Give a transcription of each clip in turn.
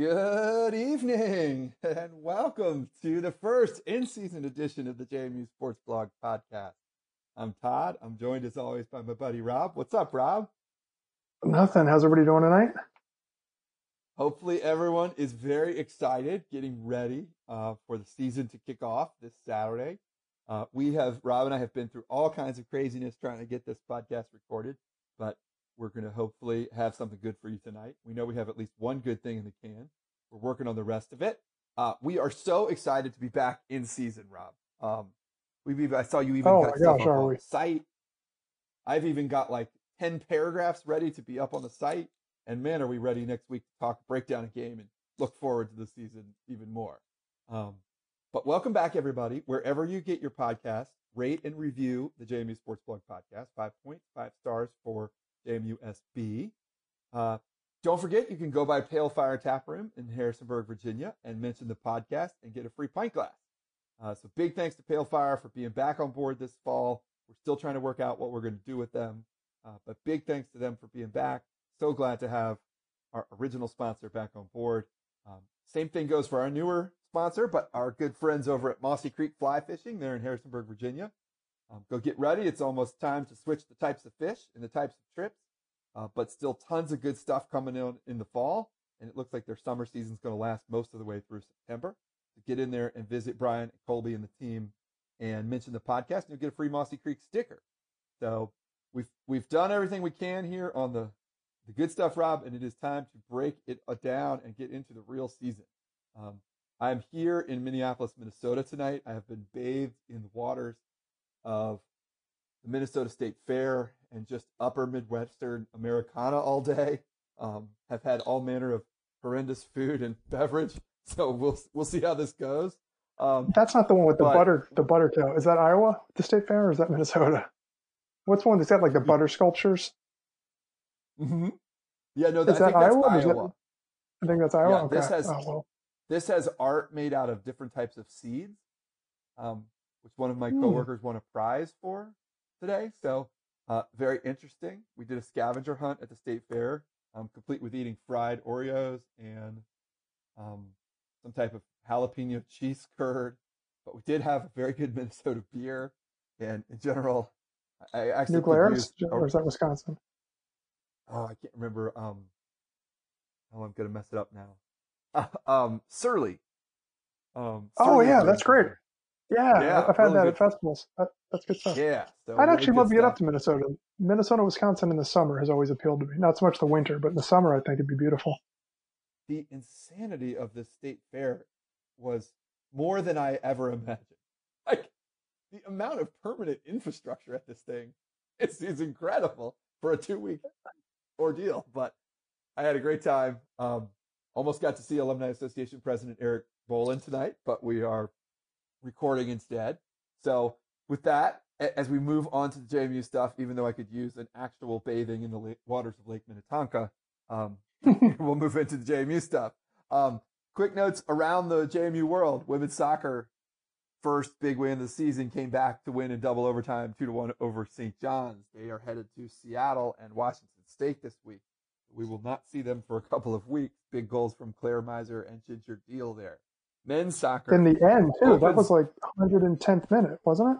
Good evening and welcome to the first in season edition of the JMU Sports Blog podcast. I'm Todd. I'm joined as always by my buddy Rob. What's up, Rob? Nothing. How's everybody doing tonight? Hopefully, everyone is very excited, getting ready uh, for the season to kick off this Saturday. Uh, we have, Rob and I have been through all kinds of craziness trying to get this podcast recorded, but we're going to hopefully have something good for you tonight. We know we have at least one good thing in the can. We're working on the rest of it. Uh, we are so excited to be back in season, Rob. Um, we've I saw you even oh got stuff gosh, up on the site. I've even got like 10 paragraphs ready to be up on the site. And man, are we ready next week to talk, break down a game and look forward to the season even more. Um, but welcome back, everybody. Wherever you get your podcast, rate and review the JMU Sports Blog podcast. Five points, five stars for JMUSB. Uh, don't forget, you can go by Pale Fire Tap Room in Harrisonburg, Virginia, and mention the podcast and get a free pint glass. Uh, so big thanks to Pale Fire for being back on board this fall. We're still trying to work out what we're going to do with them, uh, but big thanks to them for being back. So glad to have our original sponsor back on board. Um, same thing goes for our newer sponsor, but our good friends over at Mossy Creek Fly Fishing. They're in Harrisonburg, Virginia. Um, go get ready. It's almost time to switch the types of fish and the types of trips, uh, but still tons of good stuff coming in in the fall. And it looks like their summer season is going to last most of the way through September. So get in there and visit Brian, and Colby, and the team and mention the podcast, and you'll get a free Mossy Creek sticker. So we've we've done everything we can here on the the good stuff, Rob, and it is time to break it down and get into the real season. Um, I'm here in Minneapolis, Minnesota tonight. I have been bathed in the waters of the Minnesota State Fair and just upper Midwestern Americana all day. Um, have had all manner of horrendous food and beverage. So we'll we'll see how this goes. Um, That's not the one with the but- butter the butter tail. Is that Iowa, the state fair, or is that Minnesota? What's one that's got like the butter sculptures? Mm-hmm. Yeah, no, Is I that that's Iowa is that- I think that's Iowa. Yeah, okay. this has- oh, well. This has art made out of different types of seeds, um, which one of my Hmm. coworkers won a prize for today. So uh, very interesting. We did a scavenger hunt at the state fair, um, complete with eating fried Oreos and um, some type of jalapeno cheese curd. But we did have a very good Minnesota beer, and in general, I actually New Glarus, or is that Wisconsin? oh, I can't remember. Um, oh, I'm gonna mess it up now. um, Surly. Um, Oh, yeah, that's great. beer. Yeah, Yeah, I've had really that good. at festivals. That, that's good stuff. Yeah, so I'd really actually love to get up to Minnesota. Minnesota, Wisconsin in the summer has always appealed to me. Not so much the winter, but in the summer, I think it'd be beautiful. The insanity of the state fair was more than I ever imagined. Like the amount of permanent infrastructure at this thing is is incredible for a two week ordeal. But I had a great time. Um, almost got to see Alumni Association President Eric Bolin tonight, but we are recording instead. So with that, as we move on to the JMU stuff, even though I could use an actual bathing in the la- waters of Lake Minnetonka, um, we'll move into the JMU stuff. Um, quick notes around the JMU world. Women's soccer first big win of the season came back to win in double overtime, two to one over St. John's. They are headed to Seattle and Washington State this week. We will not see them for a couple of weeks. Big goals from Claire Miser and Ginger Deal there. Men's soccer. In the end, too, that was like 110th minute, wasn't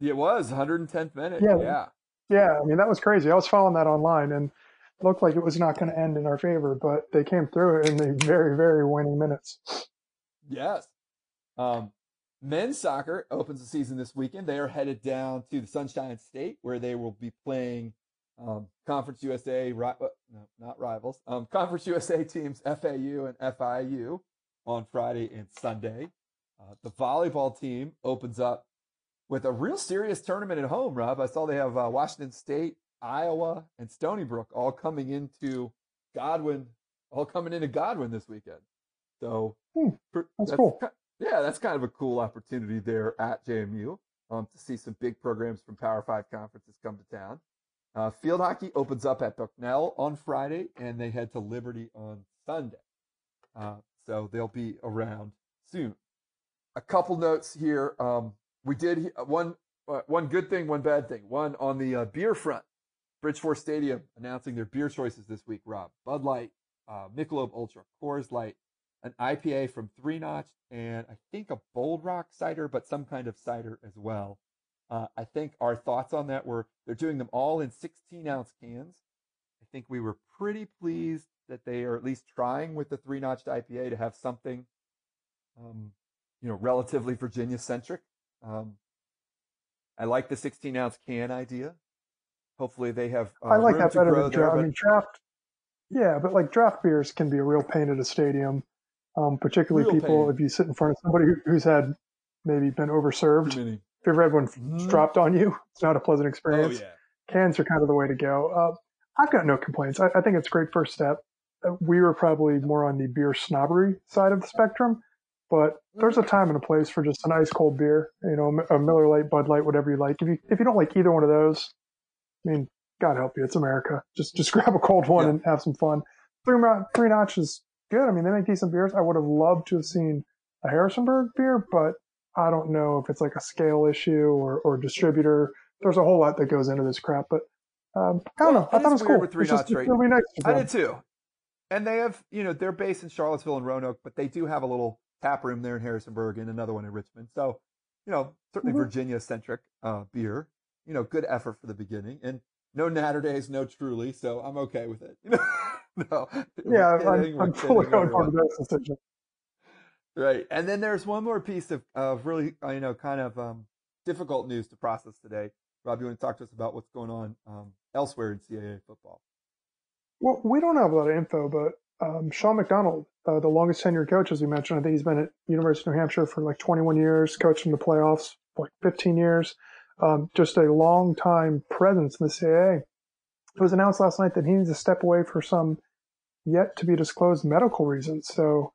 it? it was 110th minute. Yeah. yeah. Yeah, I mean that was crazy. I was following that online, and it looked like it was not going to end in our favor, but they came through it in the very, very winning minutes. Yes. Um, men's soccer opens the season this weekend. They are headed down to the Sunshine State where they will be playing um, Conference USA, ri- uh, no, not rivals, um, Conference USA teams FAU and FIU on Friday and Sunday. Uh, the volleyball team opens up with a real serious tournament at home, Rob. I saw they have uh, Washington State, Iowa, and Stony Brook all coming into Godwin, all coming into Godwin this weekend. So Hmm, pr- that's cool. ki- yeah, that's kind of a cool opportunity there at JMU um, to see some big programs from Power Five conferences come to town. Uh, field hockey opens up at Bucknell on Friday, and they head to Liberty on Sunday. Uh, so they'll be around soon. A couple notes here. Um, we did uh, one uh, one good thing, one bad thing. One on the uh, beer front. Bridgeforth Stadium announcing their beer choices this week. Rob Bud Light, uh, Michelob Ultra, Coors Light, an IPA from Three Notch, and I think a Bold Rock cider, but some kind of cider as well. Uh, I think our thoughts on that were they're doing them all in 16 ounce cans. I think we were pretty pleased that they are at least trying with the three notched IPA to have something, um, you know, relatively Virginia centric. Um, I like the 16 ounce can idea. Hopefully they have. Uh, I like that better than draft. I mean, draft. Yeah, but like draft beers can be a real pain at a stadium, um, particularly people pain. if you sit in front of somebody who's had maybe been overserved. If you've ever had one mm-hmm. dropped on you, it's not a pleasant oh, experience. Oh, yeah. Cans are kind of the way to go. Uh, I've got no complaints. I, I, think it's a great first step. We were probably more on the beer snobbery side of the spectrum, but there's a time and a place for just an ice cold beer. You know, a Miller Lite, Bud Light, whatever you like. If you if you don't like either one of those, I mean, God help you, it's America. Just just grab a cold one yeah. and have some fun. Three three notches good. I mean, they make decent beers. I would have loved to have seen a Harrisonburg beer, but I don't know if it's like a scale issue or or distributor. There's a whole lot that goes into this crap, but um, I don't well, know. I thought it was cool. With three it's just, right? really nice. I did too. And they have, you know, they're based in Charlottesville and Roanoke, but they do have a little tap room there in Harrisonburg and another one in Richmond. So, you know, certainly mm-hmm. Virginia centric uh, beer. You know, good effort for the beginning, and no Naturdays, no Truly, so I'm okay with it. You know, no. Yeah, I'm, I'm fully on board with that decision. Right, and then there's one more piece of, of really, uh, you know, kind of um, difficult news to process today. Rob, you want to talk to us about what's going on um, elsewhere in CAA football? Well, we don't have a lot of info, but um, Sean McDonnell, uh, the longest tenured coach, as we mentioned, I think he's been at University of New Hampshire for like 21 years, coached in the playoffs for like 15 years, um, just a long time presence in the CAA. It was announced last night that he needs to step away for some yet to be disclosed medical reasons. So,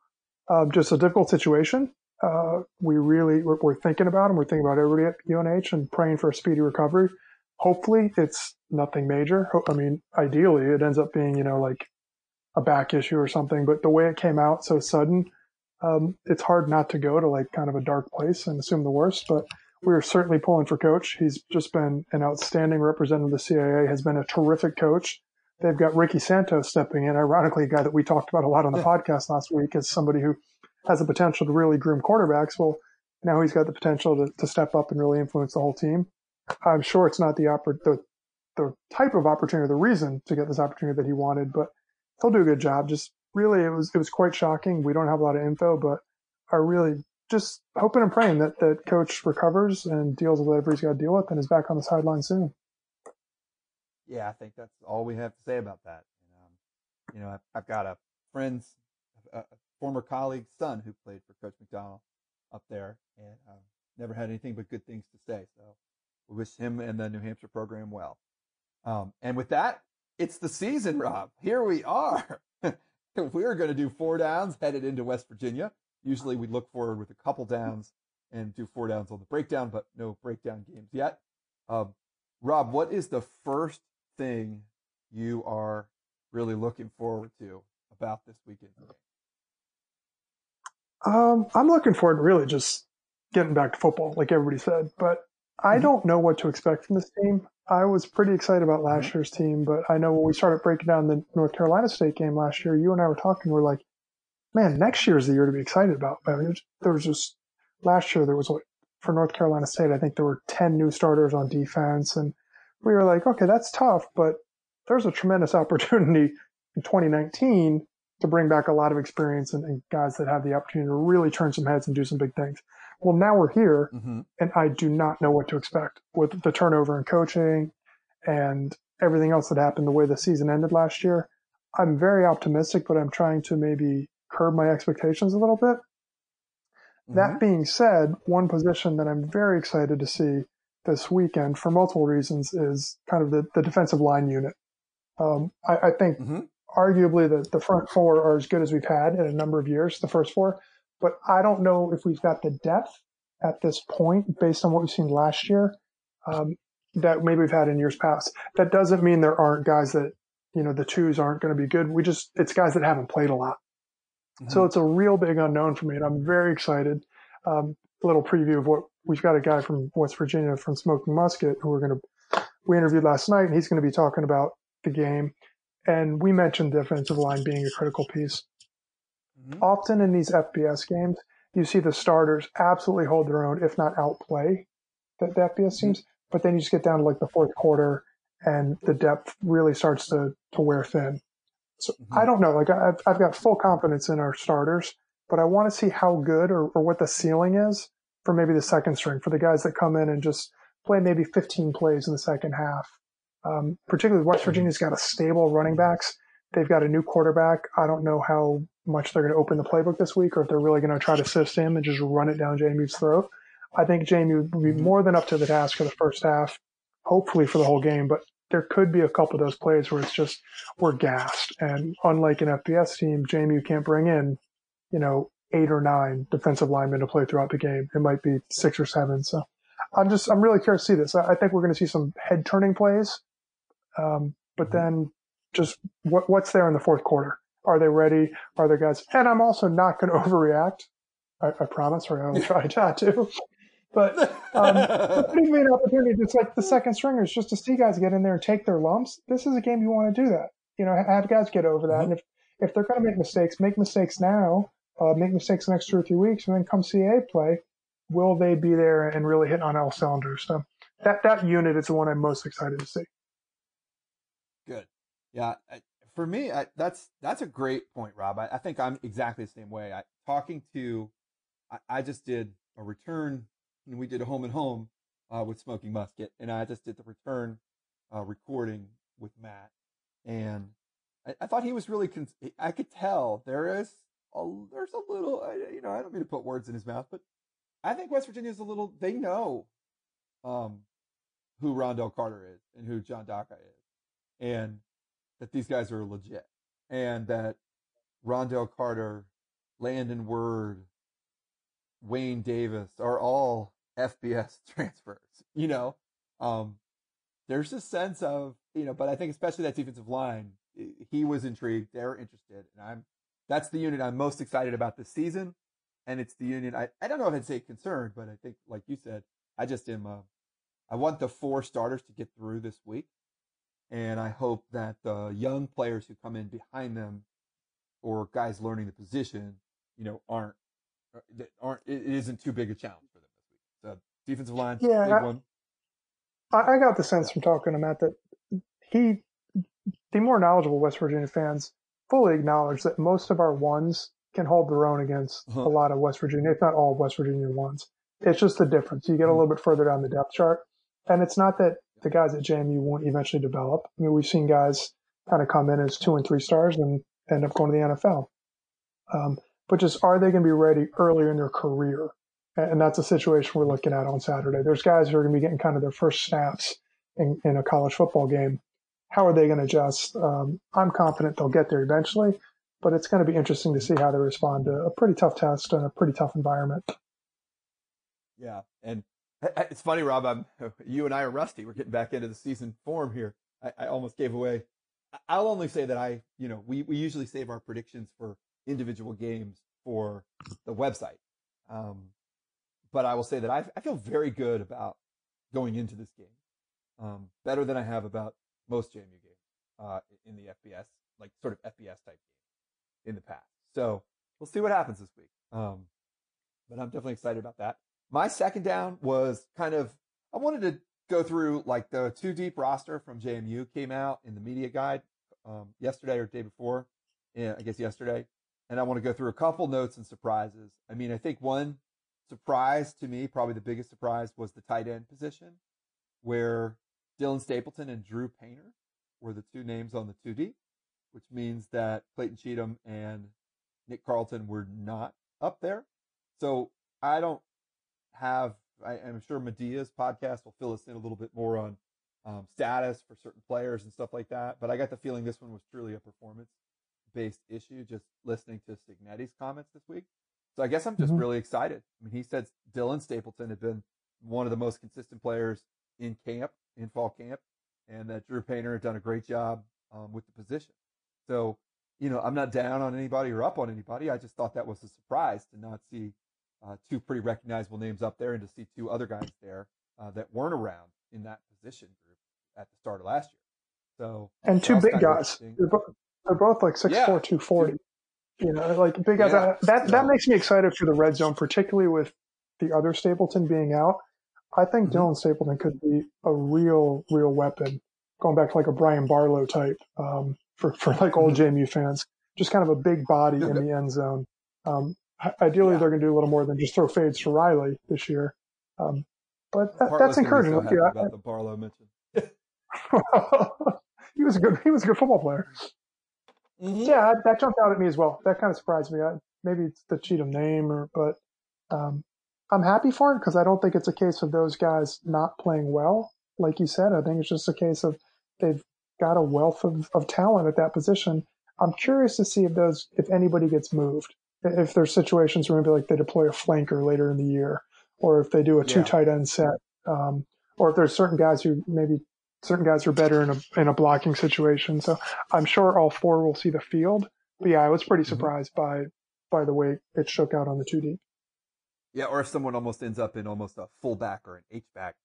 um, just a difficult situation. Uh, we really we're, we're, thinking about him. We're thinking about everybody at UNH and praying for a speedy recovery. Hopefully, it's nothing major. I mean, ideally, it ends up being you know like a back issue or something. But the way it came out so sudden, um, it's hard not to go to like kind of a dark place and assume the worst. But we're certainly pulling for coach. He's just been an outstanding representative of the CAA. Has been a terrific coach. They've got Ricky Santos stepping in. Ironically, a guy that we talked about a lot on the podcast last week as somebody who has the potential to really groom quarterbacks. Well, now he's got the potential to, to step up and really influence the whole team. I'm sure it's not the, oppor- the the type of opportunity, or the reason to get this opportunity that he wanted, but he'll do a good job. Just really, it was it was quite shocking. We don't have a lot of info, but I really just hoping and praying that that coach recovers and deals with whatever he's got to deal with and is back on the sideline soon. Yeah, I think that's all we have to say about that. Um, you know, I've, I've got a friend's, a, former colleague's son who played for Coach McDonnell up there, and um, never had anything but good things to say. So wish him and the New Hampshire program well. Um, and with that, it's the season, Rob. Here we are. We're going to do four downs headed into West Virginia. Usually we look forward with a couple downs and do four downs on the breakdown, but no breakdown games yet. Um, Rob, what is the first thing you are really looking forward to about this weekend? Um, I'm looking forward to really just getting back to football, like everybody said. But I mm-hmm. don't know what to expect from this team. I was pretty excited about last mm-hmm. year's team, but I know when we started breaking down the North Carolina State game last year, you and I were talking. We're like, man, next year is the year to be excited about. I mean, there was just last year there was what for North Carolina State. I think there were ten new starters on defense, and we were like, okay, that's tough, but there's a tremendous opportunity in 2019 to bring back a lot of experience and, and, guys that have the opportunity to really turn some heads and do some big things. Well, now we're here, mm-hmm. and I do not know what to expect with the turnover in coaching and everything else that happened the way the season ended last year. I'm very optimistic, but I'm trying to maybe curb my expectations a little bit. Mm-hmm. That being said, one position that I'm very excited to see this weekend for multiple reasons is kind of the, the defensive line unit. Um, I, I, think mm-hmm. arguably the, the front four are as good as we've had in a number of years, the first four, but I don't know if we've got the depth at this point based on what we've seen last year um, that maybe we've had in years past. That doesn't mean there aren't guys that, you know, the twos aren't going to be good. We just, it's guys that haven't played a lot. Mm-hmm. So it's a real big unknown for me, and I'm very excited. Um, a little preview of what we've got a guy from West Virginia from Smoking Musket who we're going to we interviewed last night, and he's going to be talking about the game. And we mentioned defensive line being a critical piece. Mm-hmm. Often in these FBS games, you see the starters absolutely hold their own, if not outplay the, the FBS mm-hmm. teams. But then you just get down to like the fourth quarter and the depth really starts to, to wear thin. So mm-hmm. I don't know. Like I've, I've got full confidence in our starters, but I want to see how good or, or what the ceiling is for maybe the second string for the guys that come in and just play maybe 15 plays in the second half. Um, particularly West mm-hmm. Virginia's got a stable running backs. They've got a new quarterback. I don't know how much they're going to open the playbook this week or if they're really going to try to assist him and just run it down JMU's throat. I think Jamie would be mm-hmm. more than up to the task for the first half, hopefully for the whole game, but there could be a couple of those plays where it's just we're gassed. And unlike an FBS team, JMU can't bring in, you know, eight or nine defensive linemen to play throughout the game. It might be six or seven. So I'm just I'm really curious to see this. I think we're going to see some head turning plays, um, but mm-hmm. then just what, what's there in the fourth quarter? Are they ready? Are there guys? And I'm also not going to overreact. I, I promise, or I'll try not to. But um, gives me an opportunity, just like the second stringers, just to see guys get in there and take their lumps. This is a game you want to do that. You know, have guys get over that. Mm-hmm. And if if they're going to make mistakes, make mistakes now. Uh, make mistakes the next two or three weeks, and then come CAA play. Will they be there and really hit on all cylinders? So that that unit is the one I'm most excited to see. Good. Yeah, for me, I, that's that's a great point, Rob. I, I, think I'm exactly the same way. I, talking to, I, I just did a return and we did a home and home uh, with Smoking Musket, and I just did the return uh, recording with Matt, and I, thought he was really. Con- I could tell there is a there's a little. You know, I don't mean to put words in his mouth, but I think West Virginia is a little. They know, um, who Ron'Dell Carter is and who John Daka is, and that these guys are legit, and that Ron'Dell Carter, Landon Word, Wayne Davis are all FBS transfers, you know? Um, there's a sense of, you know, but I think especially that defensive line, he was intrigued. They're interested. And I'm, that's the unit I'm most excited about this season. And it's the unit I, I don't know if I'd say concerned, but I think, like you said, I just am, uh, I want the four starters to get through this week. And I hope that the young players who come in behind them or guys learning the position, you know, aren't, uh, aren't, it isn't too big a challenge for them. defensive line. Yeah, I, one. I got the sense from talking to Matt that he, the more knowledgeable West Virginia fans, fully acknowledge that most of our ones can hold their own against uh-huh. a lot of West Virginia, if not all West Virginia ones. It's just the difference. You get a mm-hmm. little bit further down the depth chart, and it's not that the guys at JMU won't eventually develop. I mean, we've seen guys kind of come in as two and three stars and end up going to the NFL. Um, but just are they going to be ready earlier in their career? And that's a situation we're looking at on Saturday. There's guys who are going to be getting kind of their first snaps in, in a college football game. How are they going to adjust? Um, I'm confident they'll get there eventually, but it's going to be interesting to see how they respond to a pretty tough test and a pretty tough environment. Yeah. And it's funny, Rob, I'm, you and I are rusty. We're getting back into the season form here. I, I almost gave away. I'll only say that I, you know, we, we usually save our predictions for individual games for the website. Um, but I will say that I, I feel very good about going into this game. Um, better than I have about most JMU games uh, in the FBS, like sort of FBS type game in the past. So we'll see what happens this week. Um, but I'm definitely excited about that. My second down was kind of I wanted to go through like the two deep roster from JMU came out in the media guide um, yesterday or day before, yeah, I guess yesterday, and I want to go through a couple notes and surprises. I mean, I think one surprise to me, probably the biggest surprise was the tight end position, where Dylan Stapleton and Drew Painter were the two names on the 2D, which means that Clayton Cheatham and Nick Carlton were not up there. So I don't have, I, am sure Medea's podcast will fill us in a little bit more on um, status for certain players and stuff like that. But I got the feeling this one was truly a performance based issue, just listening to Cignetti's comments this week. So I guess I'm just mm-hmm. really excited. I mean, he said Dylan Stapleton had been one of the most consistent players in camp, in fall camp, and that Drew Painter had done a great job um, with the position. So, you know, I'm not down on anybody or up on anybody. I just thought that was a surprise to not see uh, two pretty recognizable names up there and to see two other guys there uh, that weren't around in that position group at the start of last year. So and two big guys. They're both, they're both like 6'4", yeah. 240. You know, like big guys. Yeah. That that makes me excited for the red zone, particularly with the other Stapleton being out. I think mm-hmm. Dylan Stapleton could be a real, real weapon. Going back to like a Brian Barlow type um, for for like old mm-hmm. JMU fans, just kind of a big body in the end zone. Um, ideally, yeah. they're going to do a little more than just throw fades to Riley this year. Um, but that, that's encouraging. So yeah, about the Barlow mention. he was a good he was a good football player. Mm-hmm. Yeah, that jumped out at me as well. That kind of surprised me. I, maybe it's the Cheatham name, or but um, I'm happy for it because I don't think it's a case of those guys not playing well. Like you said, I think it's just a case of they've got a wealth of, of talent at that position. I'm curious to see if those if anybody gets moved. If there's situations where maybe like they deploy a flanker later in the year, or if they do a two yeah. tight end set, um, or if there's certain guys who maybe certain guys are better in a in a blocking situation. So I'm sure all four will see the field. But yeah, I was pretty mm-hmm. surprised mm-hmm. by by the way it shook out on the two D. Yeah, or if someone almost ends up in almost a fullback or an H back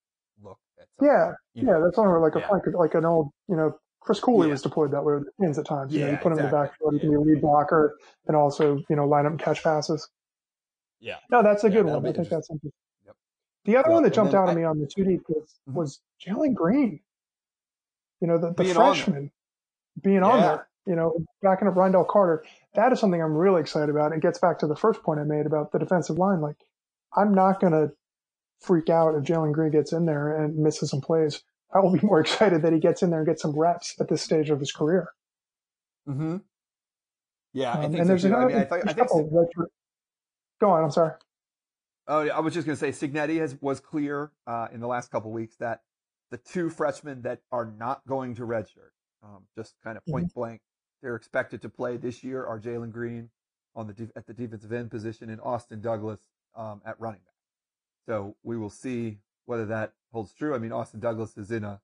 look. yeah, yeah, that's only like a yeah. like, like an old you know Chris Cooley yeah. was deployed that way with the at times. You yeah, know, you put exactly. him in the backfield, you can be a lead blocker and also you know line up and catch passes. Yeah, no, that's a good one. I think that's something. Yep. The other well, one that jumped out I, at me on the two deep was, mm-hmm. was Jalen Green. You know, the, the being freshman on being yeah. on there, you know, backing up Ron'Dell Carter. That is something I'm really excited about. It gets back to the first point I made about the defensive line. Like, I'm not going to freak out if Jalen Green gets in there and misses some plays. I will be more excited that he gets in there and gets some reps at this stage of his career. Hmm. Yeah, um, and there's another. I, mean, I, thought, I think. So. Go on. I'm sorry. Oh, I was just going to say Cignetti has was clear uh, in the last couple weeks that the two freshmen that are not going to redshirt, um, just kind of point mm-hmm. blank, they're expected to play this year are Jalen Green on the de- at the defensive end position and Austin Douglas um, at running back. So we will see whether that holds true. I mean, Austin Douglas is in a,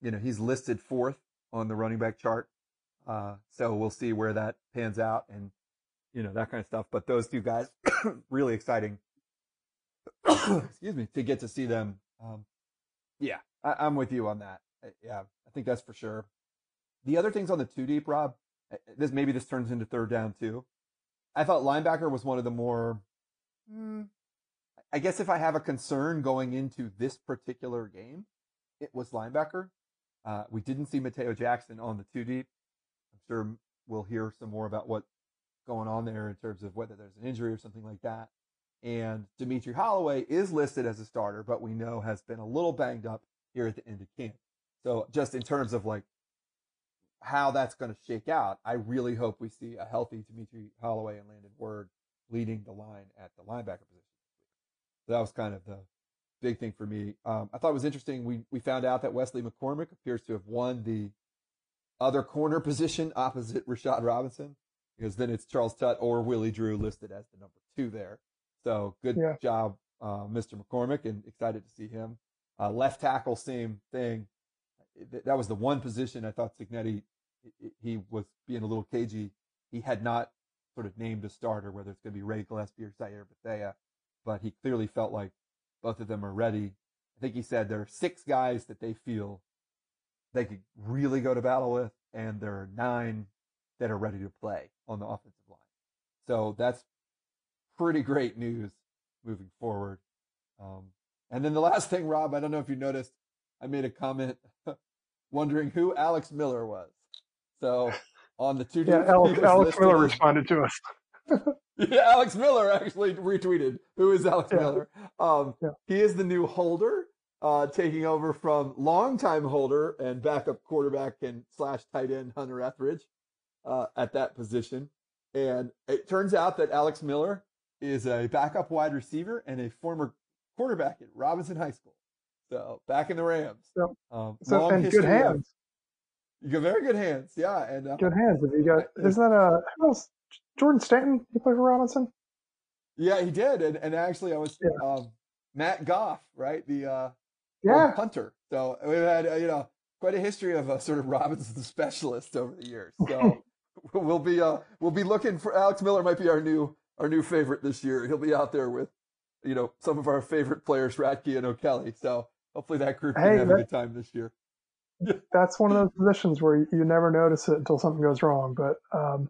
you know, he's listed fourth on the running back chart. Uh, so we'll see where that pans out and, you know, that kind of stuff. But those two guys, really exciting. excuse me, to get to see them. Um, yeah, I, am with you on that. Yeah, I think that's for sure. The other things on the two deep, Rob, this maybe this turns into third down too. I thought linebacker was one of the more, hmm, I guess if I have a concern going into this particular game, it was linebacker. Uh, we didn't see Mateo Jackson on the two deep. I'm sure we'll hear some more about what's going on there in terms of whether there's an injury or something like that. And Dimitri Holloway is listed as a starter, but we know has been a little banged up here at the end of camp. So just in terms of like how that's going to shake out, I really hope we see a healthy Dimitri Holloway and Landon Word leading the line at the linebacker position. That was kind of the big thing for me. Um, I thought it was interesting. We we found out that Wesley McCormick appears to have won the other corner position opposite Rashad Robinson because then it's Charles Tutt or Willie Drew listed as the number two there. So good yeah. job, uh, Mr. McCormick, and excited to see him. Uh, left tackle, same thing. That was the one position I thought Cignetti, he was being a little cagey. He had not sort of named a starter, whether it's going to be Ray Gillespie or Zaire Bethea, but he clearly felt like both of them are ready. I think he said there are six guys that they feel they could really go to battle with, and there are nine that are ready to play on the offensive line. So that's pretty great news moving forward. Um, and then the last thing, Rob, I don't know if you noticed, I made a comment wondering who Alex Miller was. So on the two, yeah, Alex, Alex Miller responded to us. yeah, Alex Miller actually retweeted. Who is Alex yeah. Miller? Um, yeah. He is the new holder, uh, taking over from longtime holder and backup quarterback and slash tight end Hunter Etheridge uh, at that position. And it turns out that Alex Miller is a backup wide receiver and a former quarterback at Robinson High School. So back in the Rams. So, um, so and good hands. You got very good hands, yeah, and uh, good hands. If you got, isn't that a who else? Jordan Stanton? He played for Robinson. Yeah, he did, and and actually, I was yeah. um, Matt Goff, right? The uh, yeah punter. So we've had uh, you know quite a history of a sort of Robinson specialist over the years. So we'll be uh we'll be looking for Alex Miller. Might be our new our new favorite this year. He'll be out there with, you know, some of our favorite players, Ratke and O'Kelly. So hopefully that group can have that, a good time this year. that's one of those positions where you, you never notice it until something goes wrong. But um,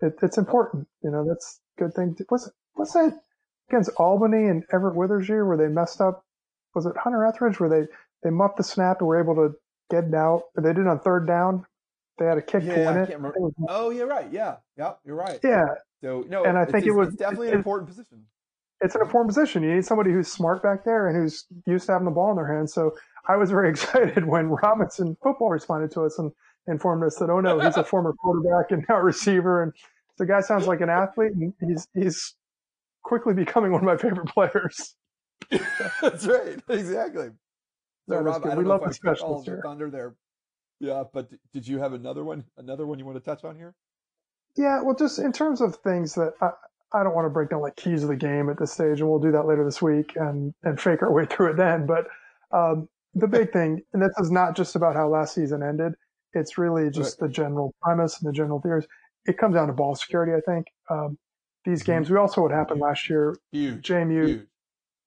it, it's important. You know, that's a good thing. To, was it was it against Albany and Everett Withers year where they messed up? Was it Hunter Etheridge where they they muffed the snap and were able to get it out? They did it on third down. They had a kick Yeah, to win it. was- Oh, you're right. Yeah, yeah, you're right. yeah, So no, And I think it was- it's definitely an it- important position. it's an important position. You need somebody who's smart back there and who's used to having the ball in their hands. So I was very excited when Robinson Football responded to us and informed us that, oh no, he's a former quarterback and now receiver. And the guy sounds like an athlete and he's, he's quickly becoming one of my favorite players. That's right. Exactly. So, Rob. I We know love if the I took all of the thunder there. Yeah, but did you have another one? Another one you want to touch on here? Yeah, well, just in terms of things that I, I don't want to break down like keys of the game at this stage, and we'll do that later this week and and fake our way through it then. But um, the big thing, and this is not just about how last season ended. It's really just the general premise and the general theories. It comes down to ball security, I think. Um, these Mhm. games, we also what happened last year. Huge. JMU, Huge.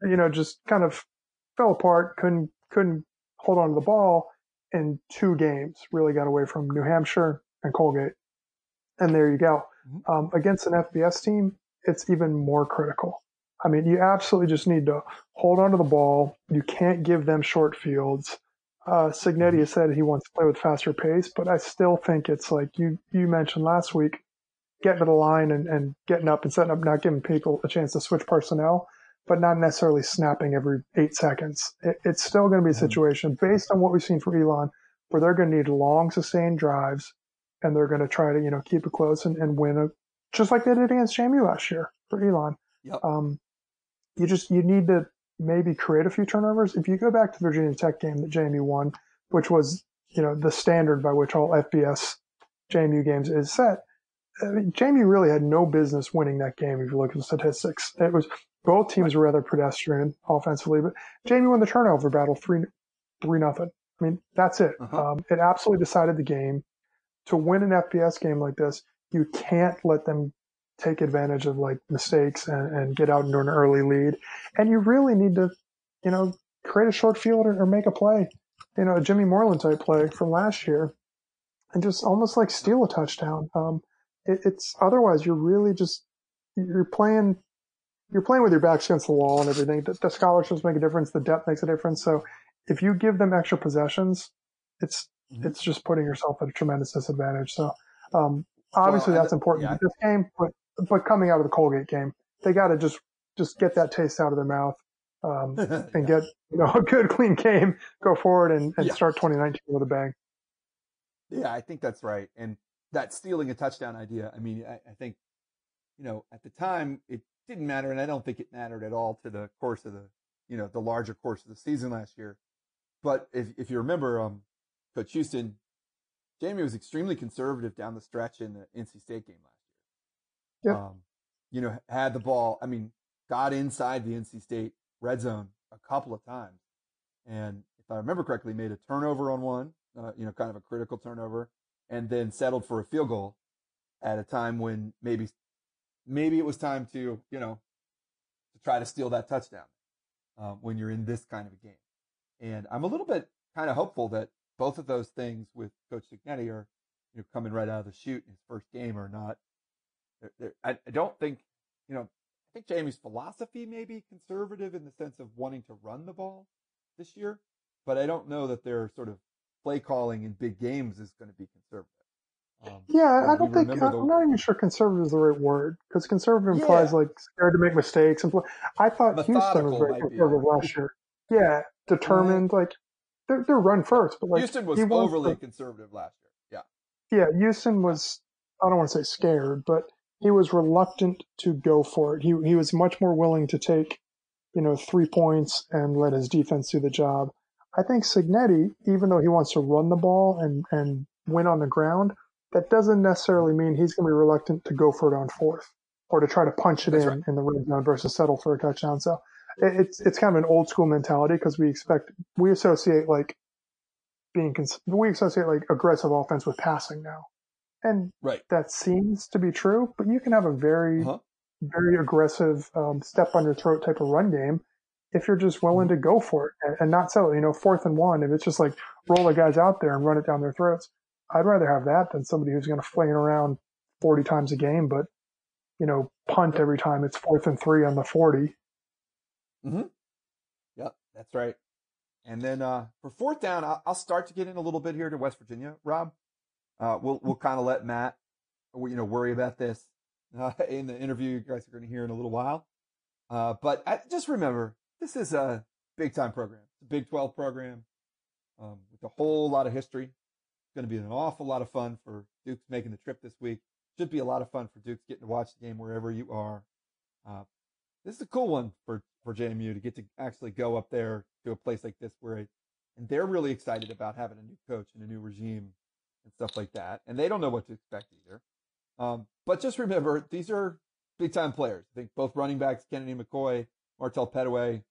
you know, just kind of fell apart. Couldn't couldn't hold on to the ball in two games. Really got away from New Hampshire and Colgate, and there you go. Mhm. Um, against an FBS team, it's even more critical. I mean, you absolutely just need to hold on to the ball. You can't give them short fields. Uh, Cignetti has said he wants to play with faster pace, but I still think it's like you you mentioned last week, getting to the line and, and getting up and setting up, not giving people a chance to switch personnel but not necessarily snapping every eight seconds. It, it's still going to be a Mhm. situation based on what we've seen from Elon, where they're going to need long, sustained drives, and they're going to try to you know keep it close and, and win a, just like they did against JMU last year for Elon. Yep. Um, you just you need to maybe create a few turnovers. If you go back to the Virginia Tech game that JMU won, which was you know the standard by which all FBS JMU games is set. I mean, JMU really had no business winning that game if you look at the statistics. It was both teams were rather pedestrian offensively, but JMU won the turnover battle three three nothing. I mean, that's it. Uh-huh. Um, it absolutely decided the game. To win an FBS game like this, you can't let them take advantage of like mistakes and, and get out into an early lead. And you really need to, you know, create a short field or, or make a play, you know, a Jimmy Moreland type play from last year, and just almost like steal a touchdown. Um, it, it's otherwise you're really just you're playing you're playing with your backs against the wall and everything. The, the scholarships make a difference. The depth makes a difference. So if you give them extra possessions, it's Mhm. it's just putting yourself at a tremendous disadvantage. So um, obviously Well, that's the- important yeah. to this game, but but coming out of the Colgate game, they got to just just get that taste out of their mouth um, and get you know a good clean game, go forward and, and Yeah. start 2019 with a bang. Yeah, I think that's right. And that stealing a touchdown idea, I mean, I, I think, you know, at the time it didn't matter, and I don't think it mattered at all to the course of the, you know, the larger course of the season last year. But if if you remember, um, Coach Houston, JMU was extremely conservative down the stretch in the NC State game last year. Yep. Um, you know, had the ball. I mean, got inside the NC State red zone a couple of times, and if I remember correctly, made a turnover on one. Uh, you know, kind of a critical turnover, and then settled for a field goal at a time when maybe maybe it was time to you know to try to steal that touchdown um, when you're in this kind of a game. And I'm a little bit kind of hopeful that both of those things with Coach Cignetti are you know coming right out of the chute in his first game are not. They're, they're, I, I don't think you know. I think JMU's philosophy may be conservative in the sense of wanting to run the ball this year, but I don't know that their sort of play calling in big games is going to be conservative. Um, Yeah, I don't think the- I'm not even sure conservative is the right word because conservative implies Yeah. like scared to make mistakes. And I thought Houston was very might be a- conservative last year. Yeah, determined. Like they're they're run first, but like Houston was overly to- conservative last year. Yeah, yeah, Houston was. I don't want to say scared, but he was reluctant to go for it. He he was much more willing to take, you know, three points and let his defense do the job. I think Cignetti, even though he wants to run the ball and and win on the ground, that doesn't necessarily mean he's going to be reluctant to go for it on fourth or to try to punch it That's in right. in the red zone versus settle for a touchdown. So it, it's it's kind of an old school mentality because we expect we associate like being cons- we associate like aggressive offense with passing now, and Right. that seems to be true. But you can have a very Uh-huh. very aggressive um, step on your throat type of run game if you're just willing to go for it and, and not settle. You know, fourth and one, if it's just like roll the guys out there and run it down their throats, I'd rather have that than somebody who's going to fling around 40 times a game, but you know, punt every time it's fourth and three on the 40. Mm-hmm. Yep, that's right. And then uh, for fourth down, I'll, I'll, start to get in a little bit here to West Virginia, Rob. Uh, we'll we'll kind of let Matt, you know, worry about this uh, in the interview you guys are going to hear in a little while. Uh, but I, just remember, this is a big time program. It's a Big 12 program um, with a whole lot of history. It's going to be an awful lot of fun for Duke's making the trip this week. Should be a lot of fun for Duke's getting to watch the game wherever you are. Uh, this is a cool one for, for JMU to get to actually go up there to a place like this where, it, and they're really excited about having a new coach and a new regime and stuff like that. And they don't know what to expect either. Um, but just remember, these are big time players. I think both running backs, Kennedy McCoy, Martell Pettaway,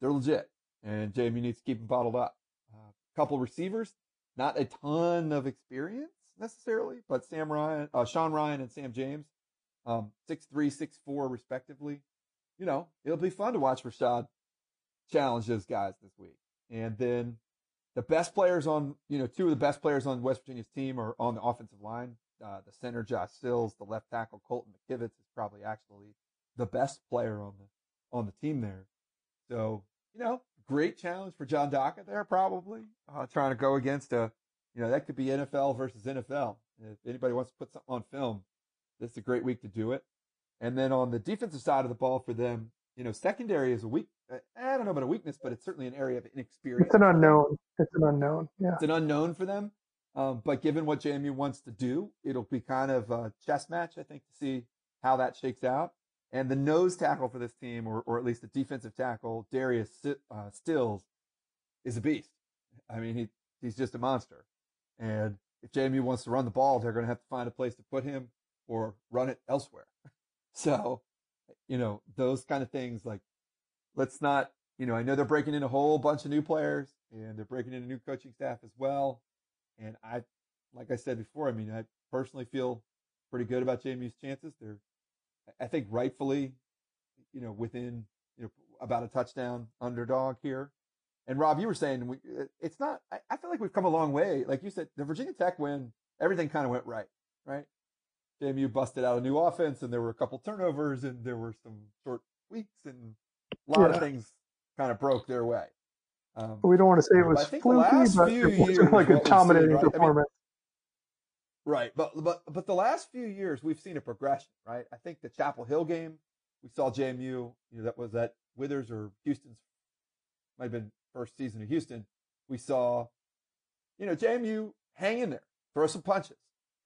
they're legit. And JMU needs to keep them bottled up. A uh, couple receivers, not a ton of experience necessarily, but Sam Ryan, uh, Sean Ryan and Sam James, um, six three, six four respectively. You know, it'll be fun to watch Rashad challenge those guys this week. And then the best players on, you know, two of the best players on West Virginia's team are on the offensive line. Uh, the center, Josh Sills, the left tackle, Colton McKivitz is probably actually the best player on the, on the team there. So, you know, great challenge for John Daka there, probably, uh, trying to go against a, you know, that could be NFL versus NFL. If anybody wants to put something on film, this is a great week to do it. And then on the defensive side of the ball for them, you know, secondary is a weak, I don't know about a weakness, but it's certainly an area of inexperience. It's an unknown. It's an unknown. Yeah. It's an unknown for them. Um, but given what JMU wants to do, it'll be kind of a chess match, I think, to see how that shakes out. And the nose tackle for this team, or, or at least the defensive tackle, Darius uh, Stills, is a beast. I mean, he, he's just a monster. And if JMU wants to run the ball, they're going to have to find a place to put him or run it elsewhere. So, you know, those kind of things like, let's not, you know, I know they're breaking in a whole bunch of new players and they're breaking in a new coaching staff as well. And I, like I said before, I mean, I personally feel pretty good about JMU's chances. They're, I think rightfully, you know, within, you know, about a touchdown underdog here. And Rob, you were saying we, uh, it's not, I, I feel like we've come a long way. Like you said, the Virginia Tech win, everything kind of went right, right? JMU busted out a new offense and there were a couple turnovers and there were some short weeks and a lot yeah. of things kind of broke their way. Um, we don't want to say it was fluky, but it wasn't like a dominating right? performance. I mean, right, but but but the last few years we've seen a progression, right? I think the Chapel Hill game we saw JMU, you know, that was at Withers or Houston's might have been first season of Houston. We saw, you know, JMU hang in there, throw some punches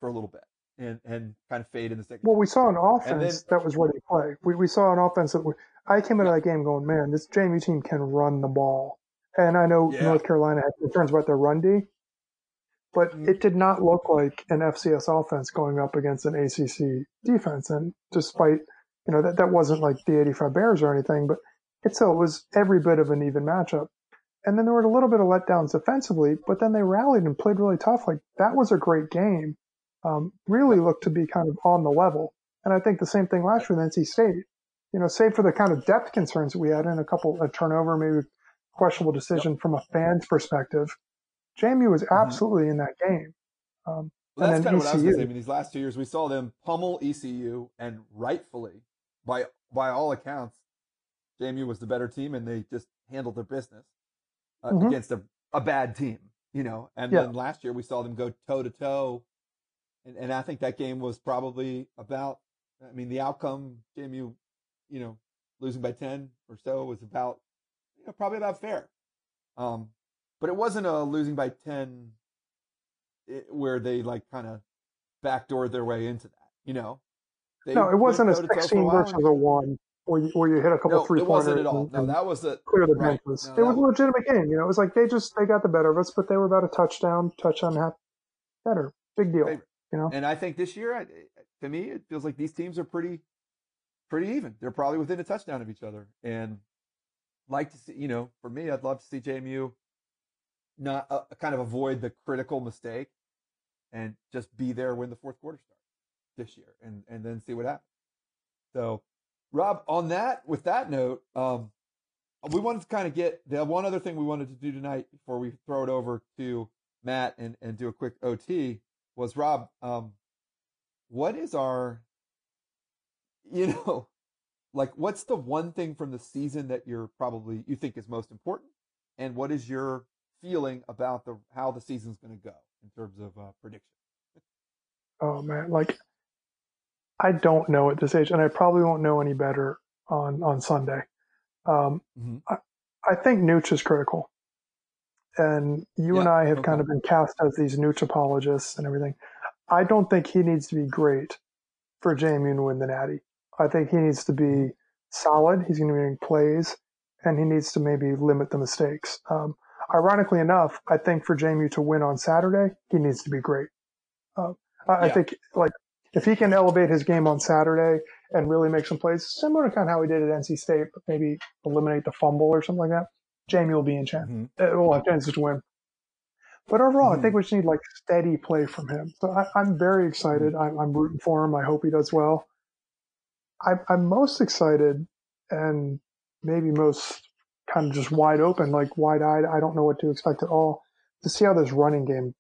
for a little bit and, and kind of fade in the second. Well, we saw an offense then, that was ready to play. We, we saw an offense that I came into that game going, man, this JMU team can run the ball. And I know yeah. North Carolina had concerns about their run D, but mm-hmm. it did not look like an FCS offense going up against an ACC defense. And despite, you know, that, that wasn't like the 85 Bears or anything, but it still was every bit of an even matchup. And then there were a little bit of letdowns defensively, but then they rallied and played really tough. Like that was a great game. Um, really looked to be kind of on the level. And I think the same thing last year with NC State. You know, save for the kind of depth concerns that we had and a couple a turnover, maybe questionable decision yep. from a fan's perspective. JMU was mm-hmm. absolutely mm-hmm. in that game. Um, well, that's kind of what I was going to say. I mean, these last two years, we saw them pummel ECU, and rightfully, by by all accounts, JMU was the better team, and they just handled their business uh, mm-hmm. against a, a bad team, you know. And yeah. then last year, we saw them go toe to toe, and and I think that game was probably about. I mean, the outcome, JMU, you know, losing by ten or so was about you know, probably about fair. Um, but it wasn't a losing by 10 where they like kind of backdoored their way into that, you know? They no, it wasn't a 16 versus a one where you, where you hit a couple no, three it wasn't at all. No, that was the clear the right. benches. No, it was a legitimate game. You know, it was like they just they got the better of us, but they were about a touchdown, touchdown half better. Big deal. You know. And I think this year, to me, it feels like these teams are pretty, pretty even. They're probably within a touchdown of each other, and like to see, you know, for me, I'd love to see JMU not uh, kind of avoid the critical mistake and just be there when the fourth quarter starts this year and, and then see what happens. So Rob, on that, with that note, um, we wanted to kind of get the one other thing we wanted to do tonight before we throw it over to Matt and, and do a quick OT was Rob, um, what is our, you know, like what's the one thing from the season that you're probably, you think is most important? And what is your feeling about the, how the season's going to go in terms of uh, prediction? Oh man, like I don't know at this age, and I probably won't know any better on on Sunday. Um, mm-hmm. I, I, think Nooch is critical, and you yeah, and I have okay. kind of been cast as these Nooch apologists and everything. I don't think he needs to be great for JMU to win the Natty. I think he needs to be solid. He's going to be making plays, and he needs to maybe limit the mistakes. Um, ironically enough, I think for JMU to win on Saturday, he needs to be great. Uh, I, yeah. I think like if he can elevate his game on Saturday and really make some plays, similar to kind of how he did at NC State, but maybe eliminate the fumble or something like that, JMU will be in chance. Mm-hmm. Uh, we'll have chances to win. But overall, mm-hmm. I think mm-hmm. we just need like steady play from him. So I, am very excited. Mm-hmm. I'm, I'm, rooting for him. I hope he does well. I, I'm most excited and maybe most kind of just wide open, like wide eyed. I don't know what to expect at all to see how this running game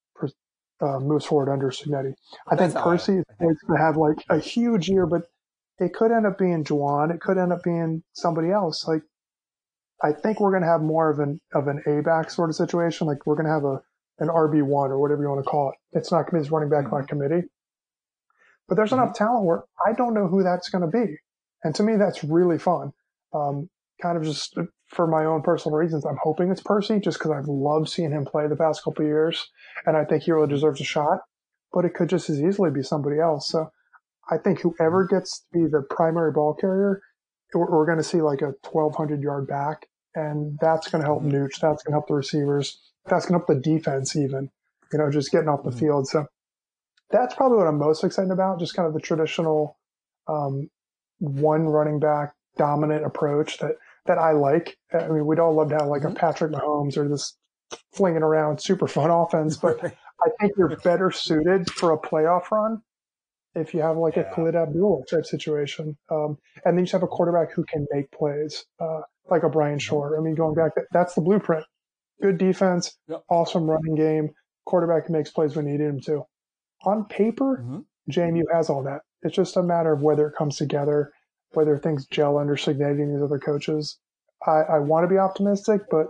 uh, moves forward under Cignetti. I That's think Percy is going to have like a huge year, but it could end up being Jawon. It could end up being somebody else. Like, I think we're going to have more of an of an A back sort of situation. Like we're going to have a an RB one or whatever you want to call it. It's not going to be running back mm-hmm. by committee, but there's mm-hmm. enough talent where I don't know who that's going to be, and to me that's really fun. Um, kind of just for my own personal reasons, I'm hoping it's Percy just because I've loved seeing him play the past couple years, and I think he really deserves a shot. But it could just as easily be somebody else. So I think whoever gets to be the primary ball carrier, we're, we're going to see like a 1,200 yard back, and that's going to help mm-hmm. Nooch. That's going to help the receivers. That's going to help the defense even. You know, just getting off the mm-hmm. field. So that's probably what I'm most excited about. Just kind of the traditional um, one running back dominant approach that that I like. I mean, we'd all love to have like mm-hmm. a Patrick Mahomes or this flinging around super fun offense, but I think you're better suited for a playoff run if you have like yeah. a Khalid Abdullah type situation. Um, and then you just have a quarterback who can make plays, uh, like a Bryan mm-hmm. Schor. I mean, going back, that's the blueprint. Good defense, yep. awesome running game, quarterback who makes plays when needed him to. On paper, mm-hmm. JMU has all that. It's just a matter of whether it comes together whether things gel under Cignetti and these other coaches. I, I want to be optimistic, but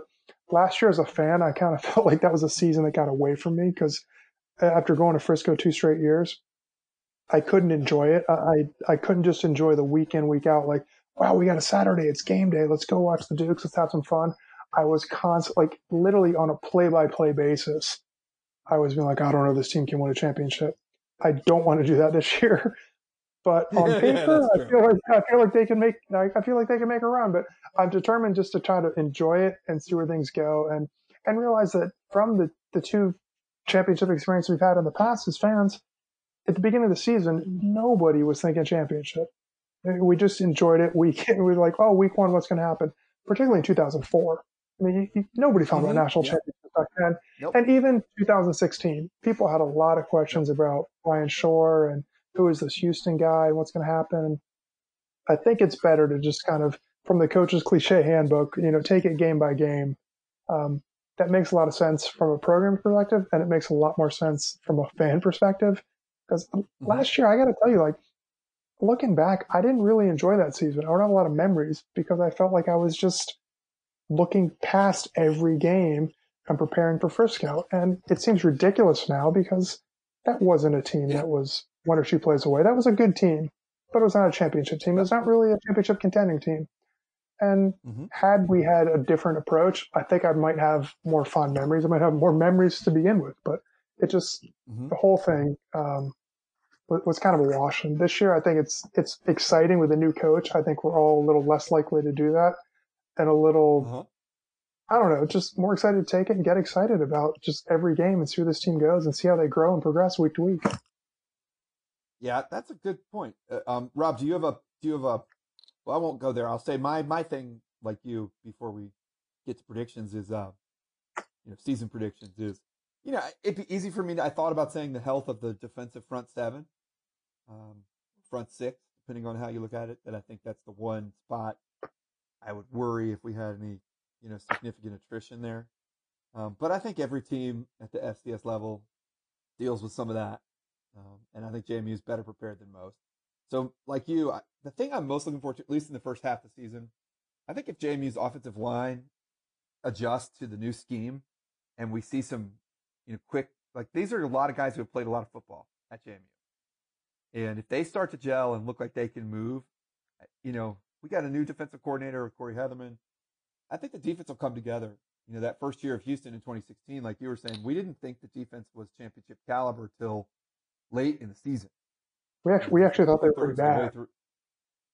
last year as a fan, I kind of felt like that was a season that got away from me because after going to Frisco two straight years, I couldn't enjoy it. I, I couldn't just enjoy the week in, week out. Like, wow, we got a Saturday. It's game day. Let's go watch the Dukes. Let's have some fun. I was constant, like literally on a play by play basis. I was being like, I don't know, this team can win a championship. I don't want to do that this year. But on paper, yeah, I feel like I feel like they can make I feel like they can make a run. But I'm determined just to try to enjoy it and see where things go, and and realize that from the the two championship experience we've had in the past as fans, at the beginning of the season, nobody was thinking championship. We just enjoyed it. Week we were like, oh, week one, what's going to happen? Particularly in 2004. I mean, you, nobody thought mm-hmm. about national yeah. championship back then. Nope. And even 2016, people had a lot of questions about Bryan Schor and who is this Houston guy? And what's going to happen? I think it's better to just kind of, from the coach's cliche handbook, you know, take it game by game. Um, that makes a lot of sense from a program perspective, and it makes a lot more sense from a fan perspective. Because mm-hmm. last year, I got to tell you, like, looking back, I didn't really enjoy that season. I don't have a lot of memories because I felt like I was just looking past every game and preparing for Frisco. And it seems ridiculous now because that wasn't a team that was one or two plays away. That was a good team, but it was not a championship team. It was not really a championship contending team. And mm-hmm. had we had a different approach, I think I might have more fond memories. I might have more memories to begin with, but it just, mm-hmm. the whole thing, um, was kind of a wash. And this year, I think it's, it's exciting with a new coach. I think we're all a little less likely to do that and a little, uh-huh. I don't know, just more excited to take it and get excited about just every game and see where this team goes and see how they grow and progress week to week. Yeah, that's a good point. Uh, um, Rob, do you have a do you have a? Well, I won't go there. I'll say my my thing, like you, before we get to predictions, is uh, you know, season predictions is, you know, it'd be easy for me. To, I thought about saying the health of the defensive front seven, um, front six, depending on how you look at it. That I think that's the one spot I would worry if we had any, you know, significant attrition there. Um, but I think every team at the FCS level deals with some of that. Um, and I think JMU is better prepared than most. So, like you, I, the thing I'm most looking forward to, at least in the first half of the season, I think if JMU's offensive line adjusts to the new scheme and we see some, you know, quick, like these are a lot of guys who have played a lot of football at JMU. And if they start to gel and look like they can move, you know, we got a new defensive coordinator with Corey Hetherman. I think the defense will come together. You know, that first year of Houston in 2016, like you were saying, we didn't think the defense was championship caliber till late in the season. We actually, we actually thought they were pretty bad.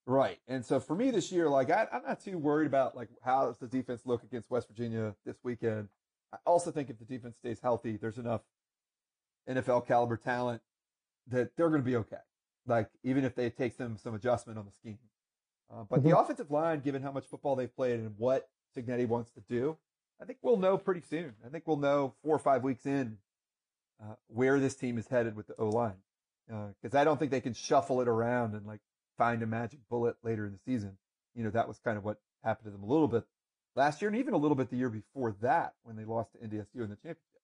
Right. And so for me this year, like I, am not too worried about like how does the defense look against West Virginia this weekend. I also think if the defense stays healthy, there's enough NFL caliber talent that they're going to be okay. Like even if they take them some adjustment on the scheme. Uh, but mm-hmm. the offensive line, given how much football they've played and what Cignetti wants to do, I think we'll know pretty soon. I think we'll know four or five weeks in uh, where this team is headed with the O line. Because uh, I don't think they can shuffle it around and like find a magic bullet later in the season. You know, that was kind of what happened to them a little bit last year and even a little bit the year before that when they lost to NDSU in the championship.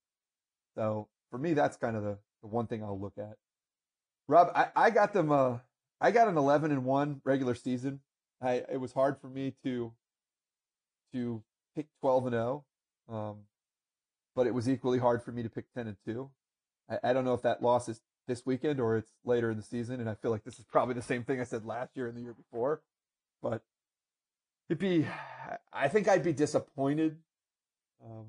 So for me, that's kind of the, the one thing I'll look at. Rob, I, I got them, uh, I got an 11 and one regular season. I, it was hard for me to, to pick 12 and 0. Um, but it was equally hard for me to pick 10 and 2. I, I don't know if that loss is this weekend or it's later in the season. And I feel like this is probably the same thing I said last year and the year before, but it'd be, I think I'd be disappointed. Um,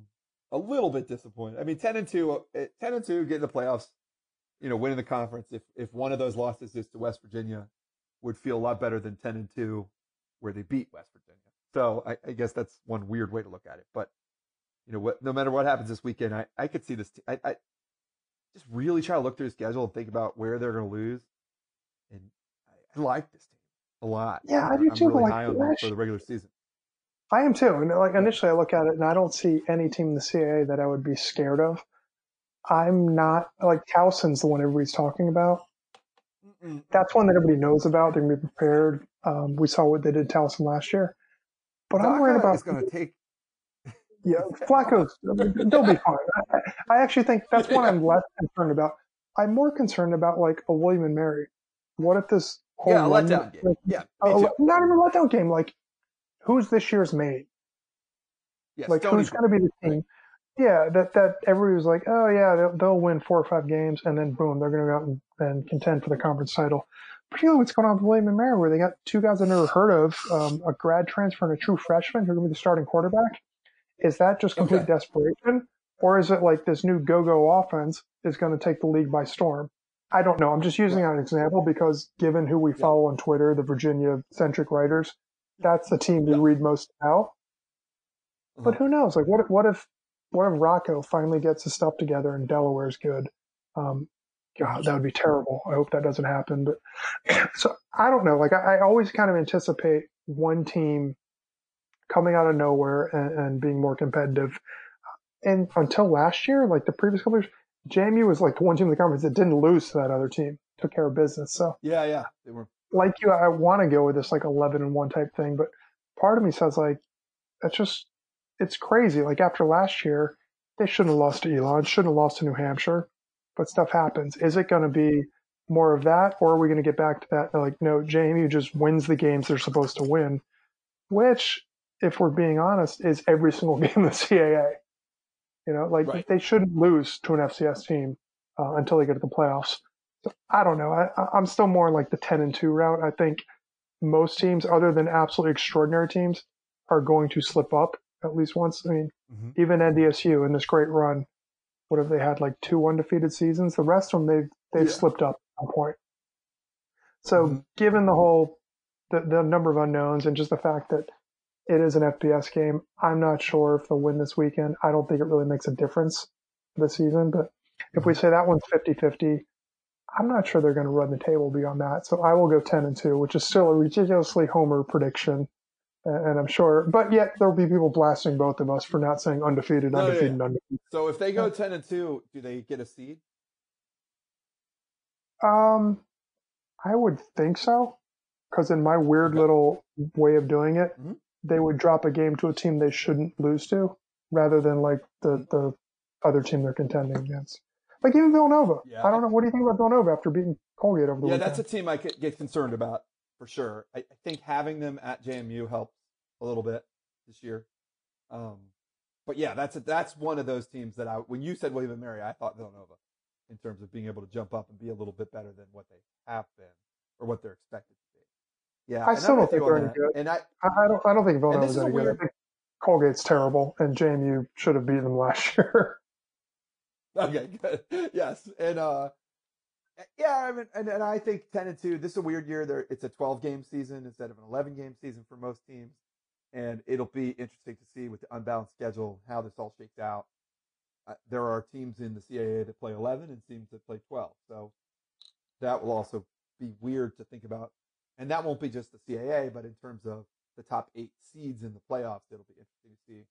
a little bit disappointed. I mean, 10 and 2, uh, 10 and 2, getting the playoffs, you know, winning the conference. If, if one of those losses is to West Virginia would feel a lot better than 10 and 2 where they beat West Virginia. So I, I guess that's one weird way to look at it. But you know what? No matter what happens this weekend, I, I could see this. T- I, I just really try to look through the schedule and think about where they're going to lose. And I, I, like this team a lot. Yeah, I do I'm too. Really like, high on them for the regular season. I am too. And like initially, I look at it and I don't see any team in the CAA that I would be scared of. I'm not like Towson's the one everybody's talking about. Mm-mm. That's one that everybody knows about. They're going to be prepared. Um, we saw what they did to Towson last year. But I'm worried about. It's going to take. Yeah, Flacco's. they'll be fine. I, I, actually think that's one I'm less concerned about. I'm more concerned about like a William and Mary. What if this whole yeah, letdown game? Like, yeah, not even a letdown game. Like, who's this year's made? Yes, like, who's going to be the team? Yeah, that that everybody was like, oh yeah, they'll, they'll win four or five games, and then boom, they're going to go out and, and contend for the conference title particularly what's going on with William and Mary, where they got two guys I've never heard of, um, a grad transfer and a true freshman who are going to be the starting quarterback. Is that just complete okay. desperation? Or is it like this new go-go offense is going to take the league by storm? I don't know. I'm just using that an example because given who we yeah. follow on Twitter, the Virginia centric writers, that's the team we yeah. read most now. Uh-huh. But who knows? Like, what if, what if, what if Rocco finally gets his stuff together and Delaware's good? Um, God, that would be terrible. I hope that doesn't happen. But so I don't know. Like I, I always kind of anticipate one team coming out of nowhere and, and, being more competitive. And until last year, like the previous couple years, JMU was like the one team in the conference that didn't lose to that other team, took care of business. So yeah, yeah, they were like you. I want to go with this like eleven and one type thing, but part of me says like that's just it's crazy. Like after last year, they shouldn't have lost to Elon, shouldn't have lost to New Hampshire but stuff happens. Is it going to be more of that, or are we going to get back to that? Like, no, JMU just wins the games they're supposed to win, which, if we're being honest, is every single game in the CAA. You know, like right. they shouldn't lose to an FCS team uh, until they get to the playoffs. So, I don't know. I, I'm still more like the 10 and 2 route. I think most teams, other than absolutely extraordinary teams, are going to slip up at least once. I mean, mm-hmm. even NDSU in this great run what have they had like two undefeated seasons? The rest of them they've they've yeah. slipped up at some point. So mm-hmm. given the whole the, the number of unknowns and just the fact that it is an FBS game, I'm not sure if they'll win this weekend. I don't think it really makes a difference this season. But if we mm-hmm. say that one's 50-50, I'm not sure they're going to run the table beyond that. So I will go 10 and 2, which is still a ridiculously homer prediction and I'm sure, but yet there'll be people blasting both of us for not saying undefeated, no, undefeated, yeah. undefeated. So if they go ten and two, do they get a seed? Um, I would think so, because in my weird okay. little way of doing it, mm-hmm. they would drop a game to a team they shouldn't lose to, rather than like the the other team they're contending against. Like even Villanova. Yeah. I don't know. What do you think about Villanova after beating Colgate over the Yeah, weekend? that's a team I get concerned about for sure. I, I think having them at JMU helps a little bit this year. Um, but yeah, that's a, that's one of those teams that I when you said William and Mary, I thought Villanova in terms of being able to jump up and be a little bit better than what they have been or what they're expected to be. Yeah, I still don't think they're any good. And I I, don't. I don't think Villanova's any good. Weird- Colgate's terrible, and JMU should have beaten them last year. Okay, good. Yes, and uh, yeah, I mean, and, and I think ten and two. This is a weird year. There, it's a twelve game season instead of an eleven game season for most teams, and it'll be interesting to see with the unbalanced schedule how this all shakes out. Uh, there are teams in the CAA that play eleven and teams that play twelve, so that will also be weird to think about. And that won't be just the CAA, but in terms of the top eight seeds in the playoffs, it'll be interesting to see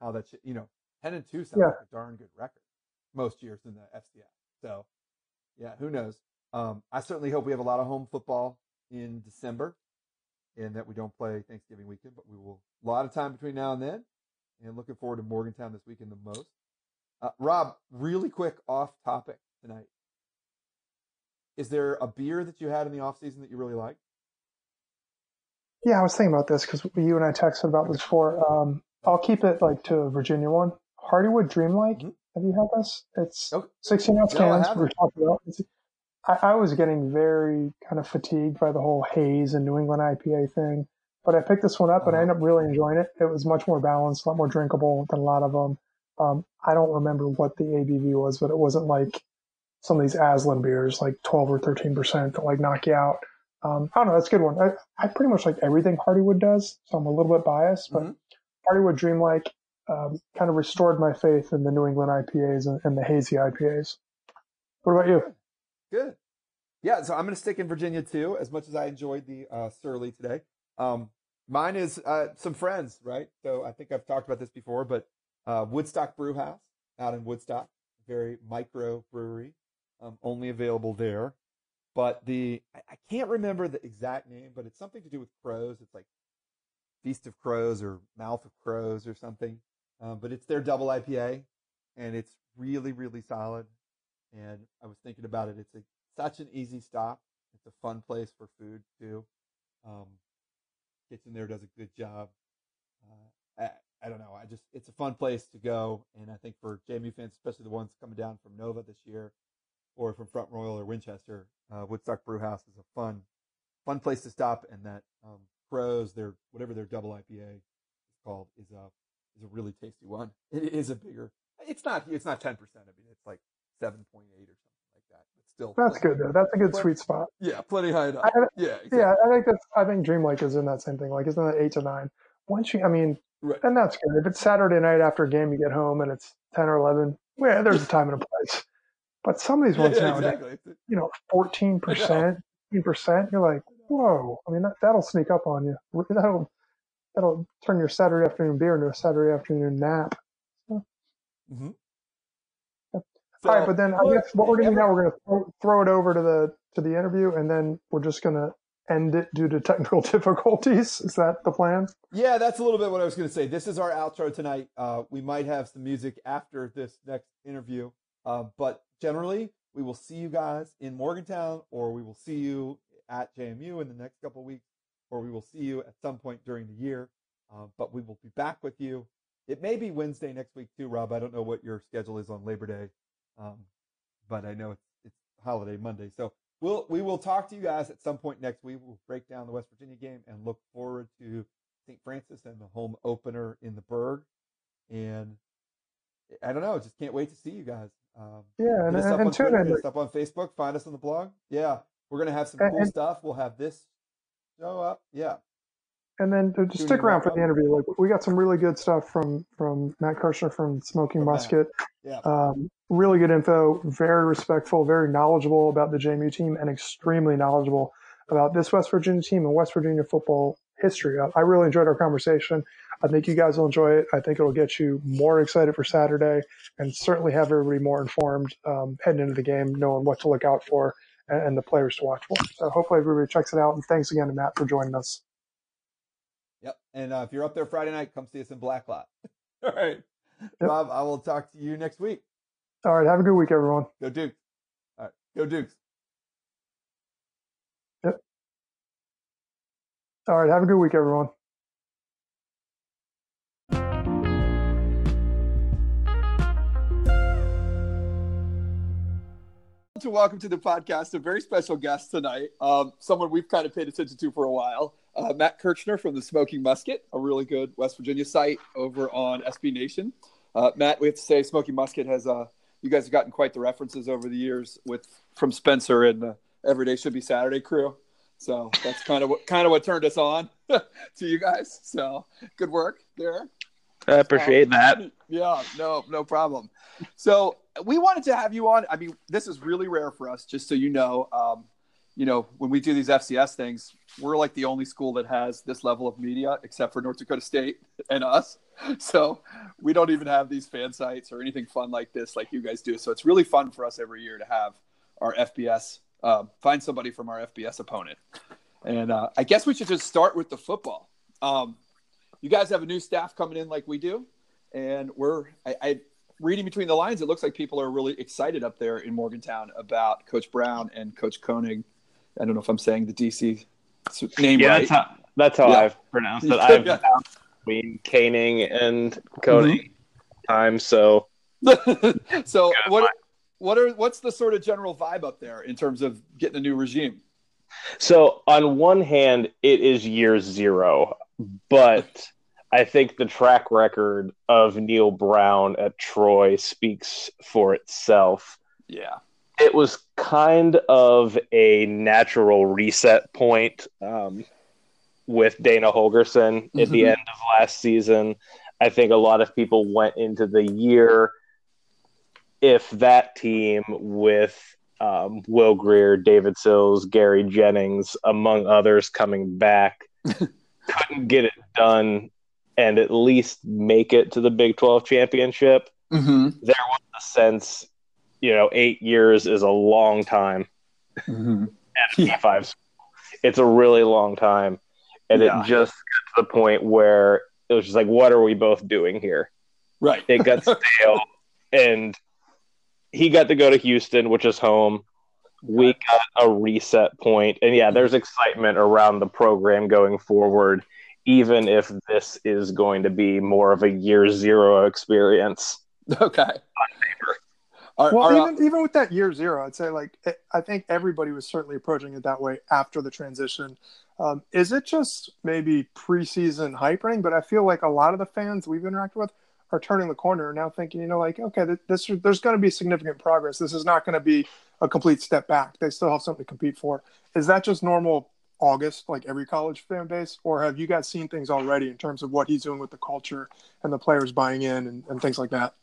how that. You know, ten and two sounds Yeah. like a darn good record most years in the FCS. So, yeah, who knows? Um, I certainly hope we have a lot of home football in December, and that we don't play Thanksgiving weekend. But we will a lot of time between now and then, and looking forward to Morgantown this weekend the most. Uh, Rob, really quick off topic tonight. Is there a beer that you had in the off season that you really liked? Yeah, I was thinking about this because you and I texted about this before. Um, I'll keep it like to a Virginia one. Hardywood Dreamlike. Mhm. Have you had this? It's Okay. 16 ounce cans. haven't. We talked about. It's, I, I was getting very kind of fatigued by the whole haze and New England IPA thing, but I picked this one up and I Uh-huh. ended up really enjoying it. It was much more balanced, a lot more drinkable than a lot of them. Um, I don't remember what the ABV was, but it wasn't like some of these Aslan beers, like 12 or 13 percent, that like knock you out. Um, I don't know. That's a good one. I, I pretty much like everything Hardywood does, so I'm a little bit biased, but Mhm. Hardywood Dreamlike um, kind of restored my faith in the New England IPAs and, and the hazy IPAs. What about you? Good. Yeah, so I'm going to stick in Virginia too, as much as I enjoyed the uh, Surly today. Um, mine is uh, some friends, right? So I think I've talked about this before, but uh, Woodstock Brew House out in Woodstock, very micro brewery, um, only available there. But the I, I can't remember the exact name, but it's something to do with crows. It's like Feast of Crows or Mouth of Crows or something. Um, but it's their double IPA, and it's really, really solid. And I was thinking about it. It's a, such an easy stop. It's a fun place for food too. Um, kitchen there does a good job. Uh, I, I don't know. I just it's a fun place to go, and I think for JMU fans, especially the ones coming down from Nova this year, or from Front Royal or Winchester, uh, Woodstock Brew House is a fun, fun place to stop. And that um, Crows, their whatever their double IPA is called, is a is a really tasty one. It is a bigger. It's not. It's not ten percent. I mean, it's like seven point eight or something like that. But still, That's good though. That's a good But- sweet spot. Yeah, plenty high enough. I- yeah, exactly. Yeah, I think that's. I think Dreamlike is in that same thing. Like, isn't that eight to nine? Once you, I mean, Right. and that's good. If it's Saturday night after a game, you get home and it's ten or eleven. Yeah, there's a time and a place. But some of these ones yeah, nowadays, exactly. You know, fourteen percent, fifteen percent. You're like, whoa. I mean, that, that'll sneak up on you. That'll that'll turn your Saturday afternoon beer into a Saturday afternoon nap. Mm-hmm. Mhm. All right, but then I guess what we're going to do now, we're going to throw, it over to the to the interview, and then we're just going to end it due to technical difficulties. Is that the plan? Yeah, that's a little bit what I was going to say. This is our outro tonight. Uh, we might have some music after this next interview, uh, but generally, we will see you guys in Morgantown, or we will see you at JMU in the next couple of weeks, or we will see you at some point during the year. Uh, but we will be back with you. It may be Wednesday next week too, Rob. I don't know what your schedule is on Labor Day, um, but I know it's it's holiday Monday, so we'll we will talk to you guys at some point next week. We'll break down the West Virginia game and look forward to St. Francis and the home opener in the Berg. And I don't know, just can't wait to see you guys. Um, Yeah, and, up and, tune in. up on Facebook, find us on the blog. Yeah, we're gonna have some And- cool and- stuff. We'll have this show up. Yeah, And then to- to Tune stick around for up. the interview. Like we got some really good stuff from from Matt Kirshner from Smoking From Matt. Musket. yeah. Um, really good info. Very respectful. Very knowledgeable about the JMU team, and extremely knowledgeable about this West Virginia team and West Virginia football history. I, I really enjoyed our conversation. I think you guys will enjoy it. I think it'll get you more excited for Saturday, and certainly have everybody more informed um, heading into the game, knowing what to look out for and, and the players to watch for. So hopefully everybody checks it out. And thanks again to Matt for joining us. Yep. And uh, if you're up there Friday night, come see us in Blacklot. All right. Rob, I will talk to you next week. All right. Have a good week, everyone. Go Duke. All right. Go Dukes. Yep. All right. Have a good week, everyone. to welcome to the podcast a very special guest tonight, um, someone we've kind of paid attention to for a while, uh, Matt Kirchner from the Smoking Musket, a really good West Virginia site over on SB Nation. Uh, Matt, we have to say, Smoking Musket has uh, you guys have gotten quite the references over the years with from Spencer and the Every Day Should Be Saturday crew. So that's kind of what kind of what turned us on to you guys. So good work there. I appreciate um, that. Yeah, no, no problem. So we wanted to have you on. I mean, this is really rare for us, just so you know. Um, you know, when we do these FCS things, we're like the only school that has this level of media, except for North Dakota State and us. So we don't even have these fan sites or anything fun like this, like you guys do. So it's really fun for us every year to have our FBS uh, find somebody from our FBS opponent. And uh, I guess we should just start with the football. Um, you guys have a new staff coming in like we do, and we're I, I reading between the lines, it looks like people are really excited up there in Morgantown about Coach Brown and Coach Koenning. I don't know if I'm saying the DC name yeah, right. That's how, that's how yeah. I've pronounced it. I've yeah. between Koenning and Koenning mm-hmm. times. So, so what? What are what's the sort of general vibe up there in terms of getting a new regime? So on one hand, it is year zero, but I think the track record of Neal Brown at Troy speaks for itself. Yeah. It was kind of a natural reset point um, with Dana Holgorsen mm-hmm. at the mm-hmm. end of last season. I think a lot of people went into the year if that team with um, Will Grier, David Sills, Gary Jennings, among others, coming back, couldn't get it done and at least make it to the Big 12 championship, mm-hmm. there was a sense, you know, eight years is a long time. Mm-hmm. At P5, it's a really long time. And yeah. it just got to the point where it was just like, what are we both doing here? Right. It got stale. and he got to go to Houston, which is home. We got a reset point. And yeah, there's excitement around the program going forward even if this is going to be more of a year zero experience. Okay. Are, well, are, even even with that year zero, I'd say like I think everybody was certainly approaching it that way after the transition. Um, is it just maybe preseason hyping? But I feel like a lot of the fans we've interacted with are turning the corner now thinking, you know, like okay, this there's going to be significant progress. This is not going to be a complete step back. They still have something to compete for. Is that just normal August, like every college fan base, or have you guys seen things already in terms of what he's doing with the culture and the players buying in and, and things like that?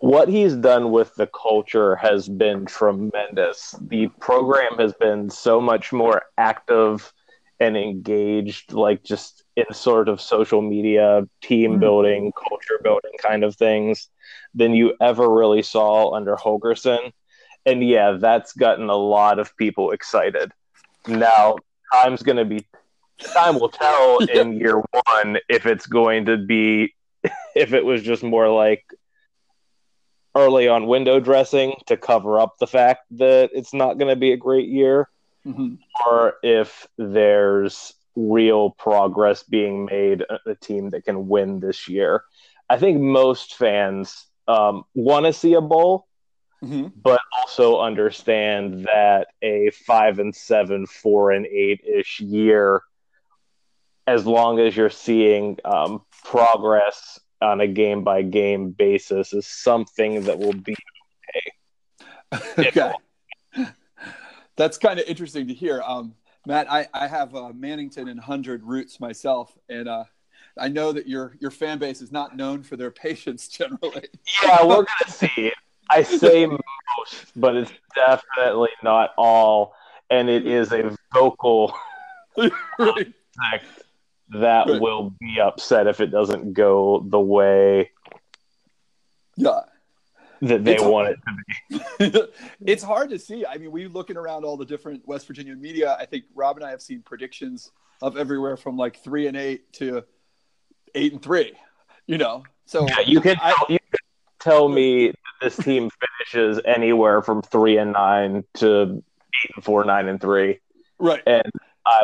What he's done with the culture has been tremendous. The program has been so much more active and engaged, like just in sort of social media, team mm-hmm. building, culture building kind of things than you ever really saw under Holgorsen. And yeah, that's gotten a lot of people excited. Now, time's going to be time will tell in year one if it's going to be if it was just more like early on window dressing to cover up the fact that it's not going to be a great year mm-hmm. or if there's real progress being made a team that can win this year i think most fans um, want to see a bowl mm-hmm. but also understand that a five and seven, four and eight ish year, as long as you're seeing um, progress on a game by game basis, is something that will be okay. okay. That's kind of interesting to hear. Um, Matt, I, I have uh, Mannington and Hundred roots myself, and uh, I know that your your fan base is not known for their patience generally. Yeah, we're gonna see. I say most, but it's definitely not all, and it is a vocal right. That right. will be upset if it doesn't go the way yeah that they it's want hard. it to be. it's hard to see. I mean, we looking around all the different West Virginia media. I think Rob and I have seen predictions of everywhere from like three and eight to eight and three. You know, so Yeah, you can I- tell, you can tell me that this team finishes anywhere from three and nine to eight and four, nine and three, right. and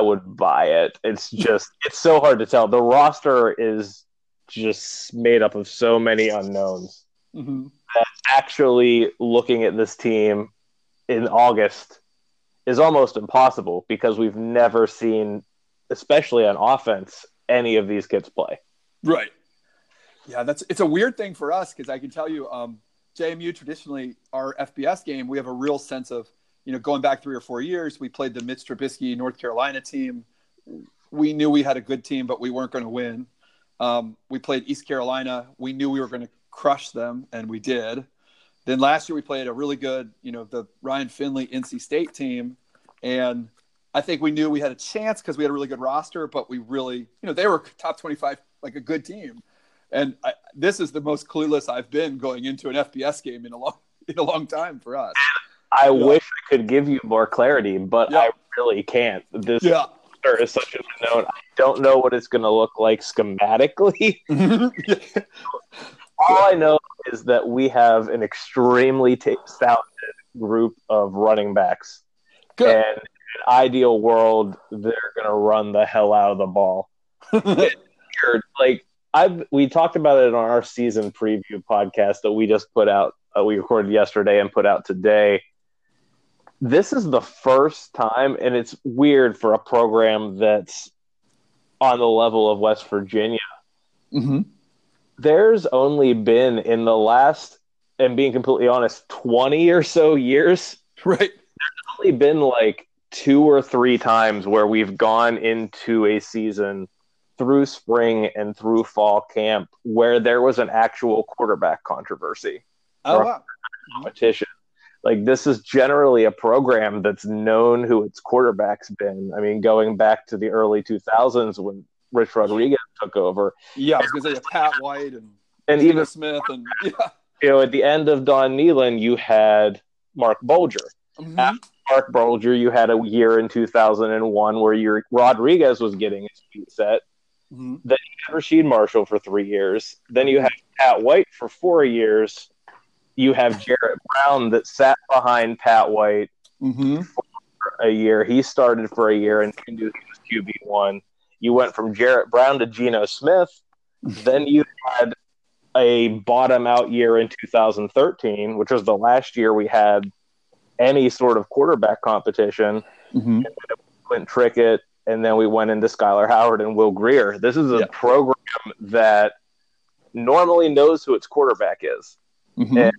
I would buy it. It's just it's so hard to tell. The roster is just made up of so many unknowns. hmm Actually, looking at this team in August is almost impossible because we've never seen, especially on offense, any of these kids play. Right. Yeah, that's it's a weird thing for us because I can tell you, um, JMU traditionally our FBS game, we have a real sense of you know going back three or four years, we played the Mitch Trubisky North Carolina team. We knew we had a good team, but we weren't going to win. Um, we played East Carolina. We knew we were going to crush them, and we did. Then last year we played a really good, you know, the Ryan Finley NC State team, and I think we knew we had a chance because we had a really good roster, but we really, you know, they were top twenty-five, like a good team. And I, this is the most clueless I've been going into an FBS game in a long, in a long time for us. I Yeah. wish I could give you more clarity, but Yeah. I really can't. This Yeah, is such an unknown. I don't know what it's going to look like schematically. All I know is that we have an extremely t- talented group of running backs, good. and in an ideal world, they're going to run the hell out of the ball. Like I've, we talked about it on our season preview podcast that we just put out. Uh, we recorded yesterday and put out today. This is the first time, and it's weird for a program that's on the level of West Virginia hmm there's only been in the last and being completely honest 20 or so years Right. There's only been like two or three times where we've gone into a season through spring and through fall camp where there was an actual quarterback controversy Oh wow. competition like this is generally a program that's known who its quarterback's been i mean going back to the early 2000s when rich rodriguez took over Yeah, I was gonna say Pat White and and even Smith and yeah. you know, at the end of Don Nehlen, you had Marc Bulger. Mhm. Marc Bulger, you had a year in 2001 where your Rodriguez was getting his feet set. Mhm. You had Rasheed Marshall for three years. Then you had Pat White for four years. You have Jarrett Brown that sat behind Pat White Mhm. for a year. He started for a year and he was QB one. You went from Jarrett Brown to Geno Smith. then you had a bottom out year in 2013, which was the last year we had any sort of quarterback competition. Mhm. Clint Trickett, and then we went into Skyler Howard and Will Grier. This is a Yeah. program that normally knows who its quarterback is. Mhm.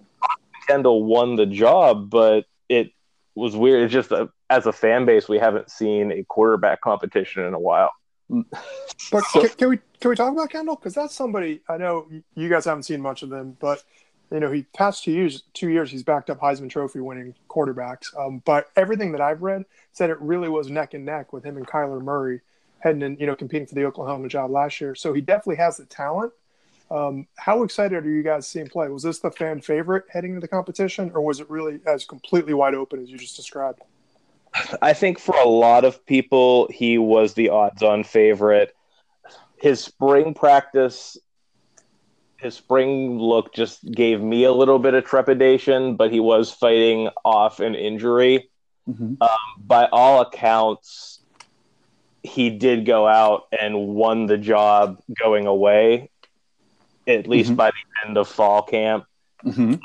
Kendall won the job, but it was weird. It's just a, as a fan base, we haven't seen a quarterback competition in a while. But So- can, can we can we talk about Kendall? Because that's somebody I know you guys haven't seen much of them, but you know he past two years two years he's backed up Heisman Trophy winning quarterbacks. Um, but everything that I've read said it really was neck and neck with him and Kyler Murray heading in, you know, competing for the Oklahoma job last year. So he definitely has the talent. Um, how excited are you guys seeing play? Was this the fan favorite heading into the competition, or was it really as completely wide open as you just described? I think for a lot of people, he was the odds on favorite. His spring practice, his spring look just gave me a little bit of trepidation, but he was fighting off an injury. Mhm. By all accounts, he did go out and won the job going away, at least Mhm. by the end of fall camp Mhm.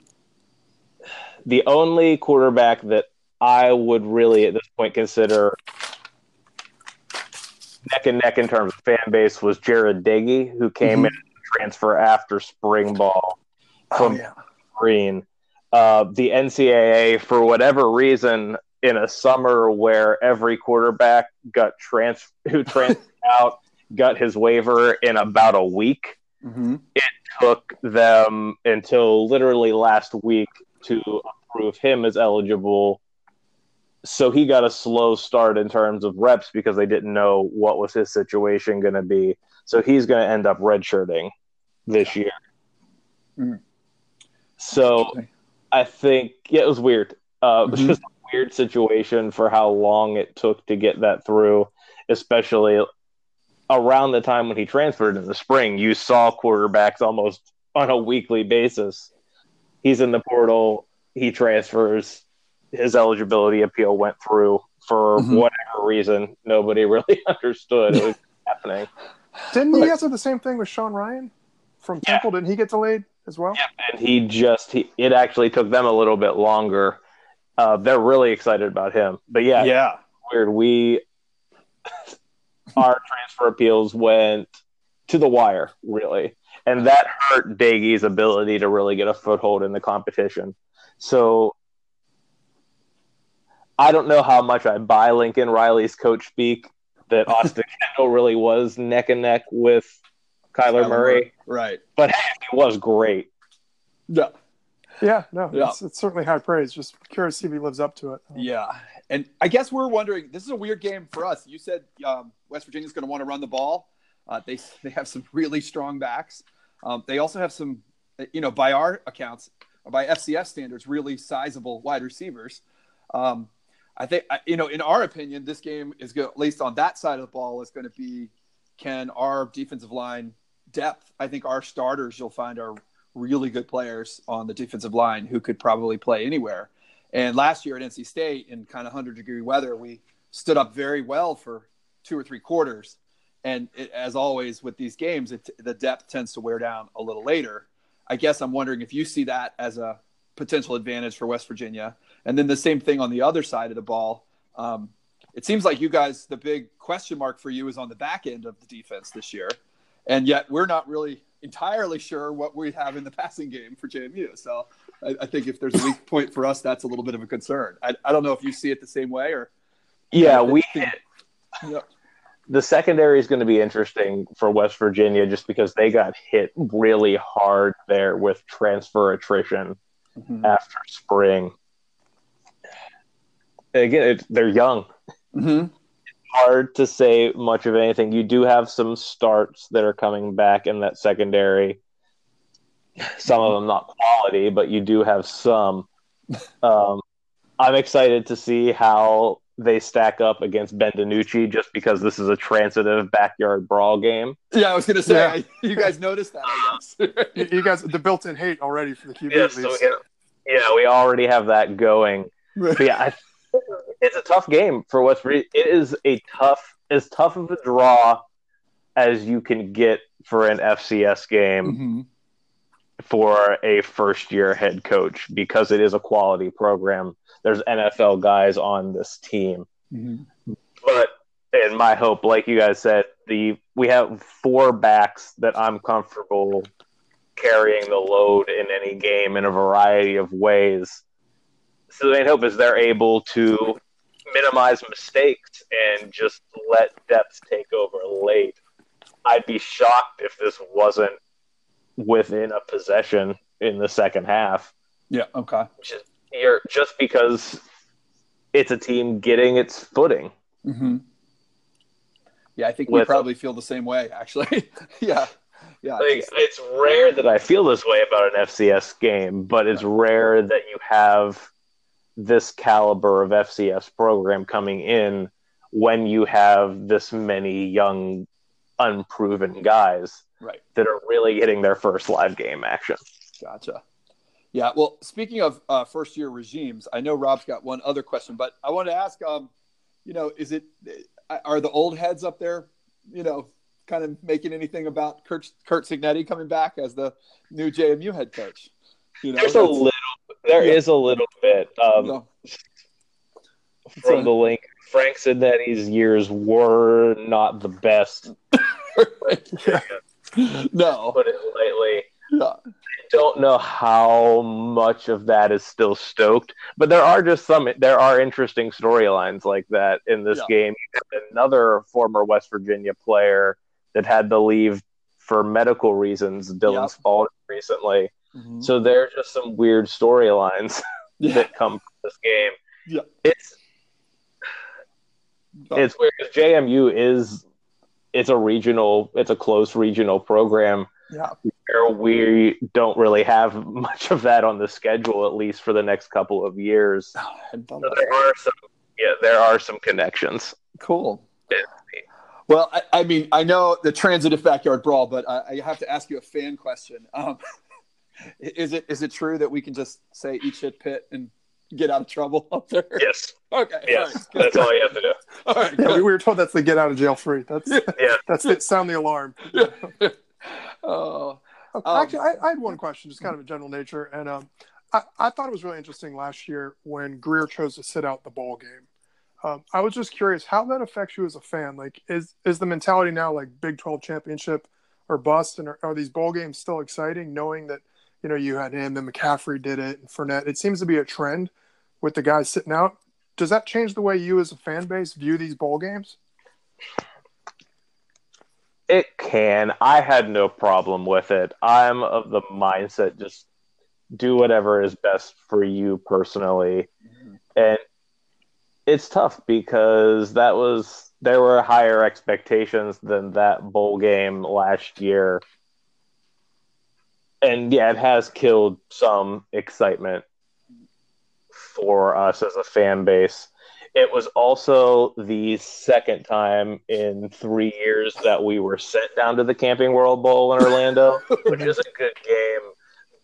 the only quarterback that I would really at this point consider neck and neck in terms of fan base was Jarret Doege, who came Mhm. in transfer after spring ball Oh from yeah. Green. Uh, the NCAA, for whatever reason, in a summer where every quarterback got trans who transferred out got his waiver in about a week Mhm. took them until literally last week to approve him as eligible. So he got a slow start in terms of reps because they didn't know what was his situation going to be. So he's going to end up redshirting this year. Mm. So I think yeah, it was weird. Uh, It was Mhm. just a weird situation for how long it took to get that through, especially around the time when he transferred in the spring, you saw quarterbacks almost on a weekly basis. He's in the portal, he transfers, his eligibility appeal went through for Mhm. whatever reason. Nobody really understood it was happening. Didn't he answer the same thing with Sean Ryan from Yeah. Temple? Didn't he get delayed as well? Yeah, And he just, he, it actually took them a little bit longer. Uh, they're really excited about him. But yeah, Yeah. weird. We our transfer appeals went to the wire, really, and that hurt Doege's ability to really get a foothold in the competition. So I don't know how much I buy Lincoln Riley's coach speak that Austin Kendall really was neck and neck with Kyler Kyler Murray, Right. but hey, he was great. Yeah. Yeah, no, Yeah. It's, it's certainly high praise. Just curious to see if he lives up to it. Yeah. And I guess we're wondering this is a weird game for us. You said um, West Virginia's going to want to run the ball. Uh, they, they have some really strong backs. Um, they also have some, you know, by our accounts, by FCS standards, really sizable wide receivers. Um, I think, I- you know, in our opinion, this game is going at least on that side of the ball, is going to be can our defensive line depth. I think our starters you'll find are really good players on the defensive line who could probably play anywhere. And last year at NC State, in kind of 100 degree weather, we stood up very well for two or three quarters. And it, as always with these games, it, the depth tends to wear down a little later. I guess I'm wondering if you see that as a potential advantage for West Virginia. And then the same thing on the other side of the ball. Um, it seems like you guys, the big question mark for you is on the back end of the defense this year. And yet we're not really entirely sure what we have in the passing game for JMU. So I, I think if there's a weak point for us, that's a little bit of a concern. I, I don't know if you see it the same way or. Yeah, we hit. The secondary is going to be interesting for West Virginia just because they got hit really hard there with transfer attrition Mhm. after spring. Again, it, they're young. Mhm. Hard to say much of anything. You do have some starts that are coming back in that secondary. Some of them not quality, but you do have some. Um, I'm excited to see how they stack up against Ben DiNucci just because this is a transitive backyard brawl game. Yeah, I was going to say, Yeah. I, you guys noticed that, I guess. You, you guys, the built-in hate already for the QB. Yeah, so least. we, yeah, we already have that going. But yeah, I, it's a tough game for West Virginia. It is a tough, as tough of a draw as you can get for an FCS game Mhm. for a first year head coach because it is a quality program. There's NFL guys on this team. Mhm. But in my hope, like you guys said, the we have four backs that I'm comfortable carrying the load in any game in a variety of ways. So the main hope is they're able to minimize mistakes and just let depth take over late. I'd be shocked if this wasn't within a possession in the second half Yeah, okay. just you're just because it's a team getting its footing. hmm Yeah, I think we probably feel the same way, actually. yeah. Yeah. Like, it's rare that I feel this way about an FCS game, but it's rare that you have this caliber of FCS program coming in when you have this many young, unproven guys right. that are really getting their first live game action. Gotcha. Yeah. Well, speaking of uh, first year regimes, I know Rob's got one other question, but I want to ask, um, you know, is it, are the old heads up there, you know, kind of making anything about Kurt, Curt Cignetti coming back as the new JMU head coach? You know, There's a little, there Yeah. is a little bit. Um, no. from the link. Frank Cignetti's years were not the best, no. put it lightly. Yeah. Don't know how much of that is still stoked, but there are just some. There are interesting storylines like that in this Yeah. game. Another former West Virginia player that had to leave for medical reasons. Dylan Yep. Spalding recently, Mhm. so there's just some weird storylines Yeah. that come from this game. Yeah. It's it's weird 'cause JMU is it's a regional it's a close regional program Yeah. where we don't really have much of that on the schedule at least for the next couple of years. I So there are some yeah, there are some connections. Cool. Yeah. Well, I, I, mean, I know the transitive backyard brawl, but I, I have to ask you a fan question. Um, is it is it true that we can just say eat shit pit and get out of trouble up there? Yes. Okay. Yes. All right. That's all you have to do. All right. Yeah, we were told that's the get out of jail free. That's yeah. That's it. Sound the alarm. Oh. Um, Actually, I, I, had one question, just kind of a general nature, and um, I, I, thought it was really interesting last year when Grier chose to sit out the ball game. Um, I was just curious how that affects you as a fan. Like, is is the mentality now like Big Twelve championship or bust, and are, are these bowl games still exciting, knowing that you know you had him and McCaffrey did it and Fournette? It seems to be a trend with the guys sitting out. Does that change the way you as a fan base view these bowl games? It can. I had no problem with it. I'm of the mindset just do whatever is best for you personally. Mm-hmm. And it's tough because that was there were higher expectations than that bowl game last year. And yeah, it has killed some excitement for us as a fan base. It was also the second time in three years that we were sent down to the Camping World Bowl in Orlando, which is a good game.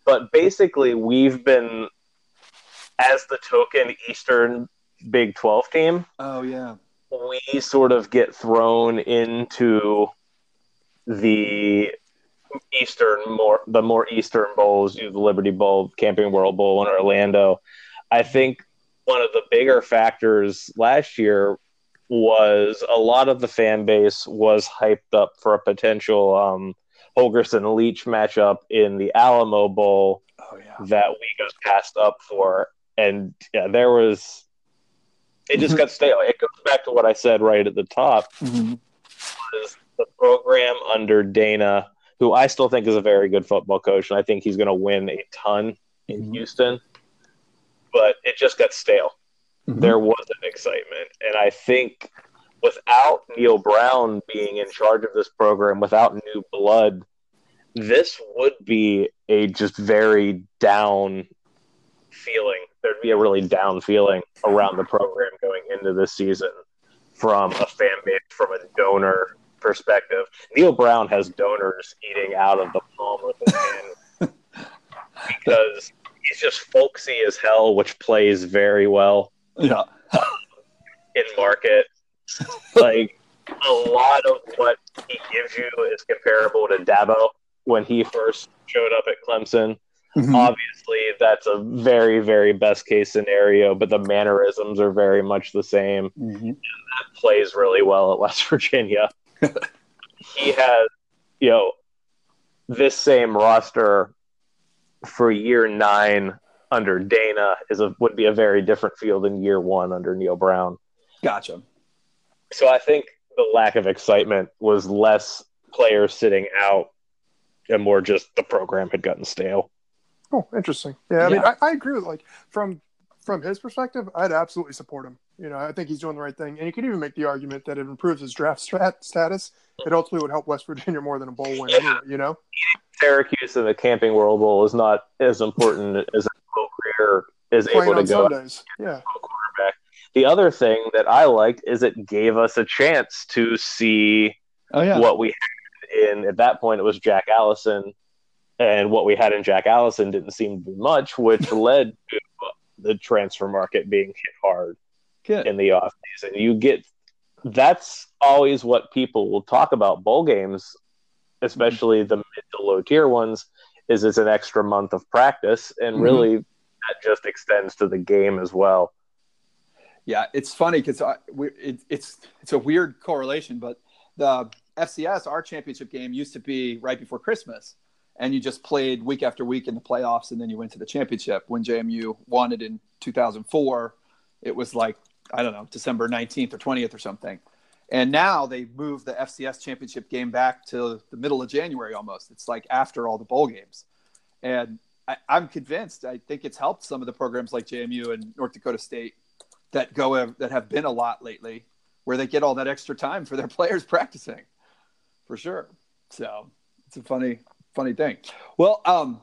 But basically, we've been, as the token Eastern Big 12 team. Oh, yeah. We sort of get thrown into the Eastern, more the more Eastern bowls, the Liberty Bowl, Camping World Bowl in Orlando. I think one of the bigger factors last year was a lot of the fan base was hyped up for a potential um, Holgorsen Leach matchup in the Alamo Bowl oh, yeah. that we got passed up for. And yeah, there was, it just mm-hmm. got stale. It goes back to what I said right at the top. Mm-hmm. the program under Dana, who I still think is a very good football coach, and I think he's going to win a ton in mm-hmm. Houston but it just got stale. Mm-hmm. There wasn't excitement. And I think without Neal Brown being in charge of this program, without new blood, this would be a just very down feeling. There'd be a really down feeling around the program going into this season from a fan base, from a donor perspective. Neal Brown has donors eating out of the palm of his hand because he's just folksy as hell, which plays very well. Yeah. in market, like a lot of what he gives you is comparable to Dabo when he first showed up at Clemson. Mm-hmm. Obviously, that's a very, very best case scenario, but the mannerisms are very much the same. Mm-hmm. And that plays really well at West Virginia. he has, you know, this same roster for year nine under Dana is a would be a very different feel than year one under Neal Brown. Gotcha. So I think the lack of excitement was less players sitting out and more just the program had gotten stale. Oh, interesting. Yeah, I yeah. mean, I, I, agree with like from from his perspective, I'd absolutely support him. You know, I think he's doing the right thing, and you could even make the argument that it improves his draft strat- status. It ultimately would help West Virginia more than a bowl win. Yeah. Anyway, you know, Syracuse in the Camping World Bowl is not as important as a career is Playing able to go. Sundays. Yeah. Quarterback. The other thing that I liked is it gave us a chance to see oh, yeah. what we had in. At that point, it was Jack Allison, and what we had in Jack Allison didn't seem to be much, which led to the transfer market being hit hard Good. in the off season. You get that's always what people will talk about bowl games, especially mm-hmm. the mid to low tier ones, is it's an extra month of practice, and mm-hmm. really that just extends to the game as well. Yeah, it's funny because it, it's it's a weird correlation, but the FCS our championship game used to be right before Christmas, and you just played week after week in the playoffs, and then you went to the championship. When JMU won it in 2004, it was like I don't know December 19th or 20th or something. And now they moved the FCS championship game back to the middle of January almost. It's like after all the bowl games. And I, am convinced. I think it's helped some of the programs like JMU and North Dakota State that go that have been a lot lately, where they get all that extra time for their players practicing, for sure. So it's a funny, funny thing. Well, um,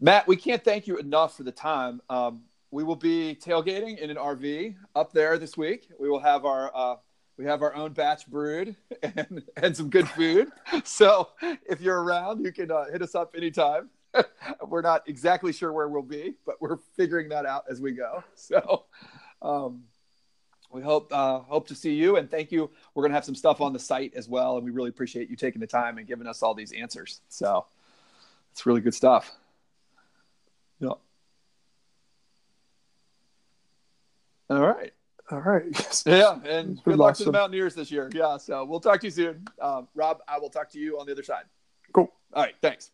Matt, we can't thank you enough for the time. Um, we will be tailgating in an RV up there this week. We will have our uh, We have our own batch brewed and, and some good food. So if you're around, you can uh, hit us up anytime. we're not exactly sure where we'll be, but we're figuring that out as we go. So um, we hope uh, hope to see you and thank you. We're gonna have some stuff on the site as well, and we really appreciate you taking the time and giving us all these answers. So it's really good stuff. Yeah. All right. All right. Yeah, and good luck to the. Mountaineers this year. Yeah, so we'll talk to you soon. Um, Rob, I will talk to you on the other side. Cool. All right, thanks.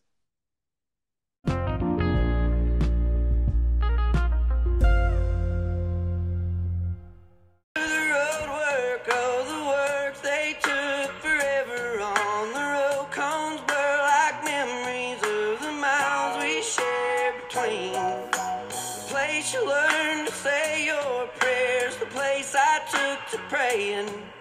Your